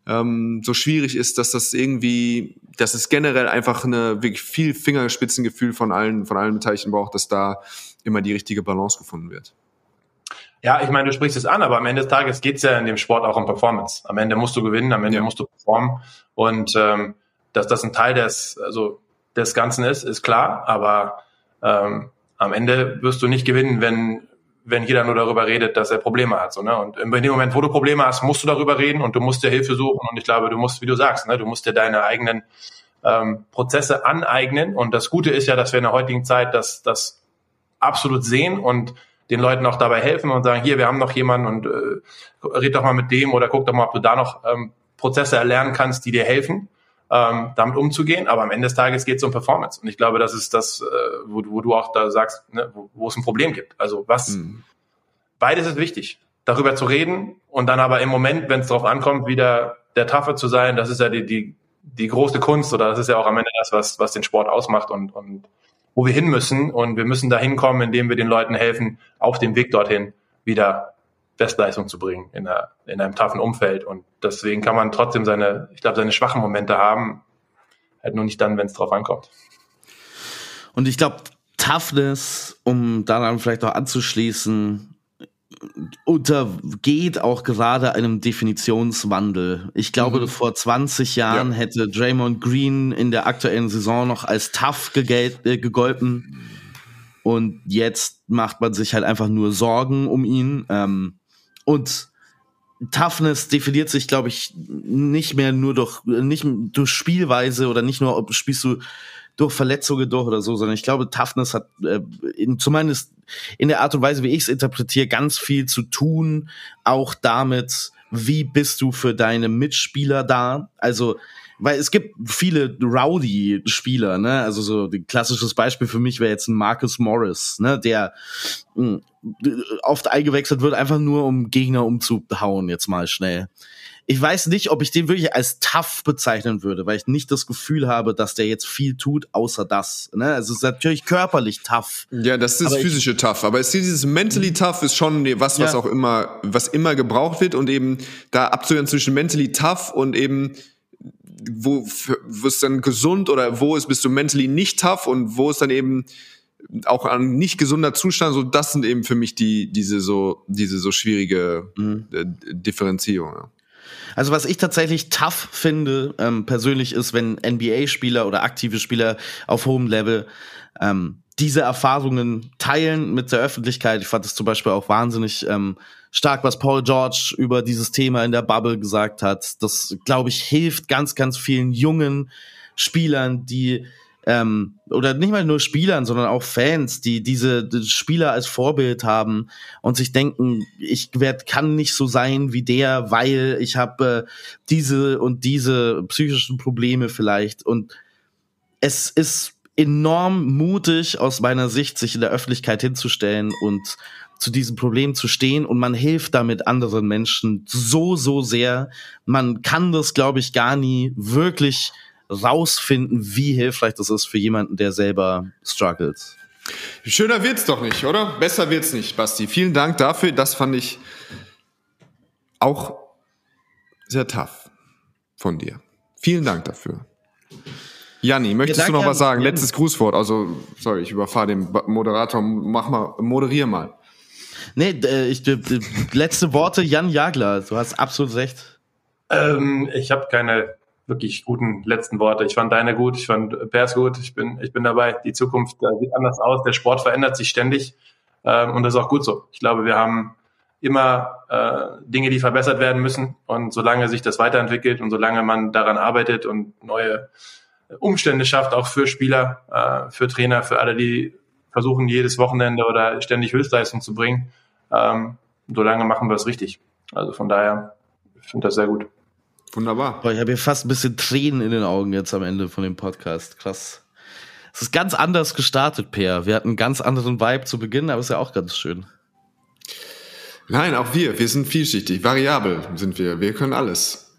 ähm, so schwierig ist, dass das irgendwie, dass es generell einfach eine wirklich viel Fingerspitzengefühl von allen, von allen Beteiligten braucht, dass da immer die richtige Balance gefunden wird. Ja, ich meine, du sprichst es an, aber am Ende des Tages geht es ja in dem Sport auch um Performance. Am Ende musst du gewinnen, am Ende ja. musst du performen. Und ähm, dass das ein Teil des, also des Ganzen ist, ist klar, aber ähm, am Ende wirst du nicht gewinnen, wenn wenn jeder nur darüber redet, dass er Probleme hat. So, ne? Und in dem Moment, wo du Probleme hast, musst du darüber reden und du musst dir Hilfe suchen. Und ich glaube, du musst, wie du sagst, ne, du musst dir deine eigenen ähm, Prozesse aneignen. Und das Gute ist ja, dass wir in der heutigen Zeit das, das absolut sehen und den Leuten auch dabei helfen und sagen, hier, wir haben noch jemanden und äh, red doch mal mit dem oder guck doch mal, ob du da noch ähm, Prozesse erlernen kannst, die dir helfen ähm, damit umzugehen. Aber am Ende des Tages geht es um Performance. Und ich glaube, das ist das, äh, wo, wo du auch da sagst, ne, wo, wo es ein Problem gibt. Also was, mhm. beides ist wichtig, darüber zu reden und dann aber im Moment, wenn es darauf ankommt, wieder der Taffe zu sein, das ist ja die, die, die große Kunst oder das ist ja auch am Ende das, was, was den Sport ausmacht und, und wo wir hin müssen. Und wir müssen da hinkommen, indem wir den Leuten helfen, auf dem Weg dorthin wieder Bestleistung zu bringen in, einer, in einem taffen Umfeld. Und deswegen kann man trotzdem seine, ich glaube, seine schwachen Momente haben, halt nur nicht dann, wenn es drauf ankommt. Und ich glaube, Toughness, um daran vielleicht auch anzuschließen, untergeht auch gerade einem Definitionswandel. Ich glaube, mhm. vor 20 Jahren ja. hätte Draymond Green in der aktuellen Saison noch als tough äh, gegolten. Und jetzt macht man sich halt einfach nur Sorgen um ihn. Ähm, und Toughness definiert sich, glaube ich, nicht mehr nur durch, nicht durch Spielweise oder nicht nur, ob spielst du durch Verletzungen durch oder so, sondern ich glaube, Toughness hat äh, in, zumindest in der Art und Weise, wie ich es interpretiere, ganz viel zu tun, auch damit, wie bist du für deine Mitspieler da. Also weil es gibt viele Rowdy-Spieler, ne? Also so ein klassisches Beispiel für mich wäre jetzt ein Marcus Morris, ne? Der mh, hm, oft eingewechselt wird, einfach nur um Gegner umzuhauen, jetzt mal schnell. Ich weiß nicht, ob ich den wirklich als tough bezeichnen würde, weil ich nicht das Gefühl habe, dass der jetzt viel tut, außer das. Ne? Also es ist natürlich körperlich tough. Ja, das ist physische ich, tough. Aber es ist dieses mentally tough ist schon was, was ja. auch immer, was immer gebraucht wird und eben da abzugehen zwischen mentally tough und eben wo, ist dann gesund oder wo ist bist du mentally nicht tough und wo ist dann eben auch ein nicht gesunder Zustand, so das sind eben für mich die, diese so, diese so schwierige Mhm. äh, Differenzierung. Ja. Also was ich tatsächlich tough finde, ähm, persönlich ist, wenn NBA-Spieler oder aktive Spieler auf hohem Level ähm, diese Erfahrungen teilen mit der Öffentlichkeit. Ich fand es zum Beispiel auch wahnsinnig ähm, stark, was Paul George über dieses Thema in der Bubble gesagt hat. Das, glaube ich, hilft ganz, ganz vielen jungen Spielern, die ähm, oder nicht mal nur Spielern, sondern auch Fans, die diese die Spieler als Vorbild haben und sich denken, ich werd, kann nicht so sein wie der, weil ich habe äh, diese und diese psychischen Probleme vielleicht. Und es ist enorm mutig aus meiner Sicht, sich in der Öffentlichkeit hinzustellen und zu diesem Problem zu stehen und man hilft damit anderen Menschen so, so sehr. Man kann das, glaube ich, gar nie wirklich rausfinden, wie hilfreich das ist für jemanden, der selber struggles. Schöner wird's doch nicht, oder? Besser wird's nicht, Basti. Vielen Dank dafür. Das fand ich auch sehr tough von dir. Vielen Dank dafür. Janni, möchtest Ja, du noch was sagen? Letztes Grußwort. Also, sorry, ich überfahre den Moderator. Mach mal, moderier mal. Nee, äh, ich, letzte Worte, Jan Jagler. Du hast absolut recht. Ähm, ich habe keine wirklich guten letzten Worte. Ich fand deine gut, ich fand Pers gut, ich bin, ich bin dabei. Die Zukunft äh, sieht anders aus, der Sport verändert sich ständig ähm, und das ist auch gut so. Ich glaube, wir haben immer äh, Dinge, die verbessert werden müssen und solange sich das weiterentwickelt und solange man daran arbeitet und neue Umstände schafft, auch für Spieler, äh, für Trainer, für alle, die versuchen, jedes Wochenende oder ständig Höchstleistung zu bringen, ähm, solange machen wir es richtig. Also von daher, ich finde das sehr gut. Wunderbar. Boah, ich habe hier fast ein bisschen Tränen in den Augen jetzt am Ende von dem Podcast. Krass. Es ist ganz anders gestartet, Per. Wir hatten einen ganz anderen Vibe zu Beginn, aber ist ja auch ganz schön. Nein, auch wir. Wir sind vielschichtig. Variabel sind wir. Wir können alles.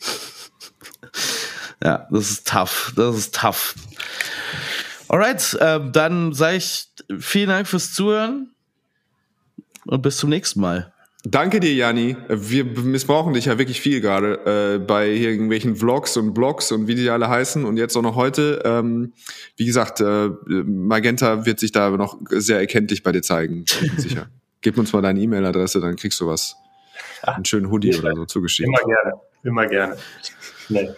[laughs] Ja, das ist tough. Das ist tough. Alright, ähm, dann sage ich vielen Dank fürs Zuhören und bis zum nächsten Mal. Danke dir, Janni. Wir missbrauchen dich ja wirklich viel gerade äh, bei irgendwelchen Vlogs und Blogs und wie die alle heißen und jetzt auch noch heute. Ähm, wie gesagt, äh, Magenta wird sich da noch sehr erkenntlich bei dir zeigen, bin [laughs] sicher. Gib uns mal deine E-Mail-Adresse, dann kriegst du was. Einen schönen Hoodie oder so zugeschickt. Immer gerne, immer gerne. Nee.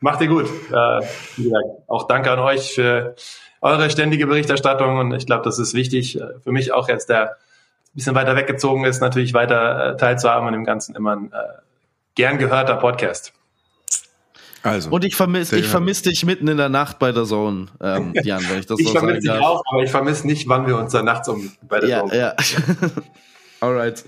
Macht ihr gut. Äh, wie gesagt, auch danke an euch für eure ständige Berichterstattung und ich glaube, das ist wichtig. äh, Für mich auch jetzt, der bisschen weiter weggezogen ist, natürlich weiter äh, teilzuhaben an dem Ganzen immer ein äh, gern gehörter Podcast. Also. Und ich vermisse ich vermiss dich mitten in der Nacht bei der Zone, ähm, [laughs] Jan, wenn ich das Ich so sagen vermisse dich auch, aber ich vermisse nicht, wann wir uns da nachts um bei der Ja, Show- ja. [laughs] Alright.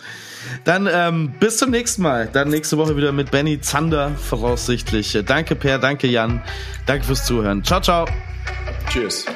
Dann ähm, bis zum nächsten Mal. Dann nächste Woche wieder mit Benny Zander voraussichtlich. Danke Per, danke Jan. Danke fürs Zuhören. Ciao, ciao. Cheers.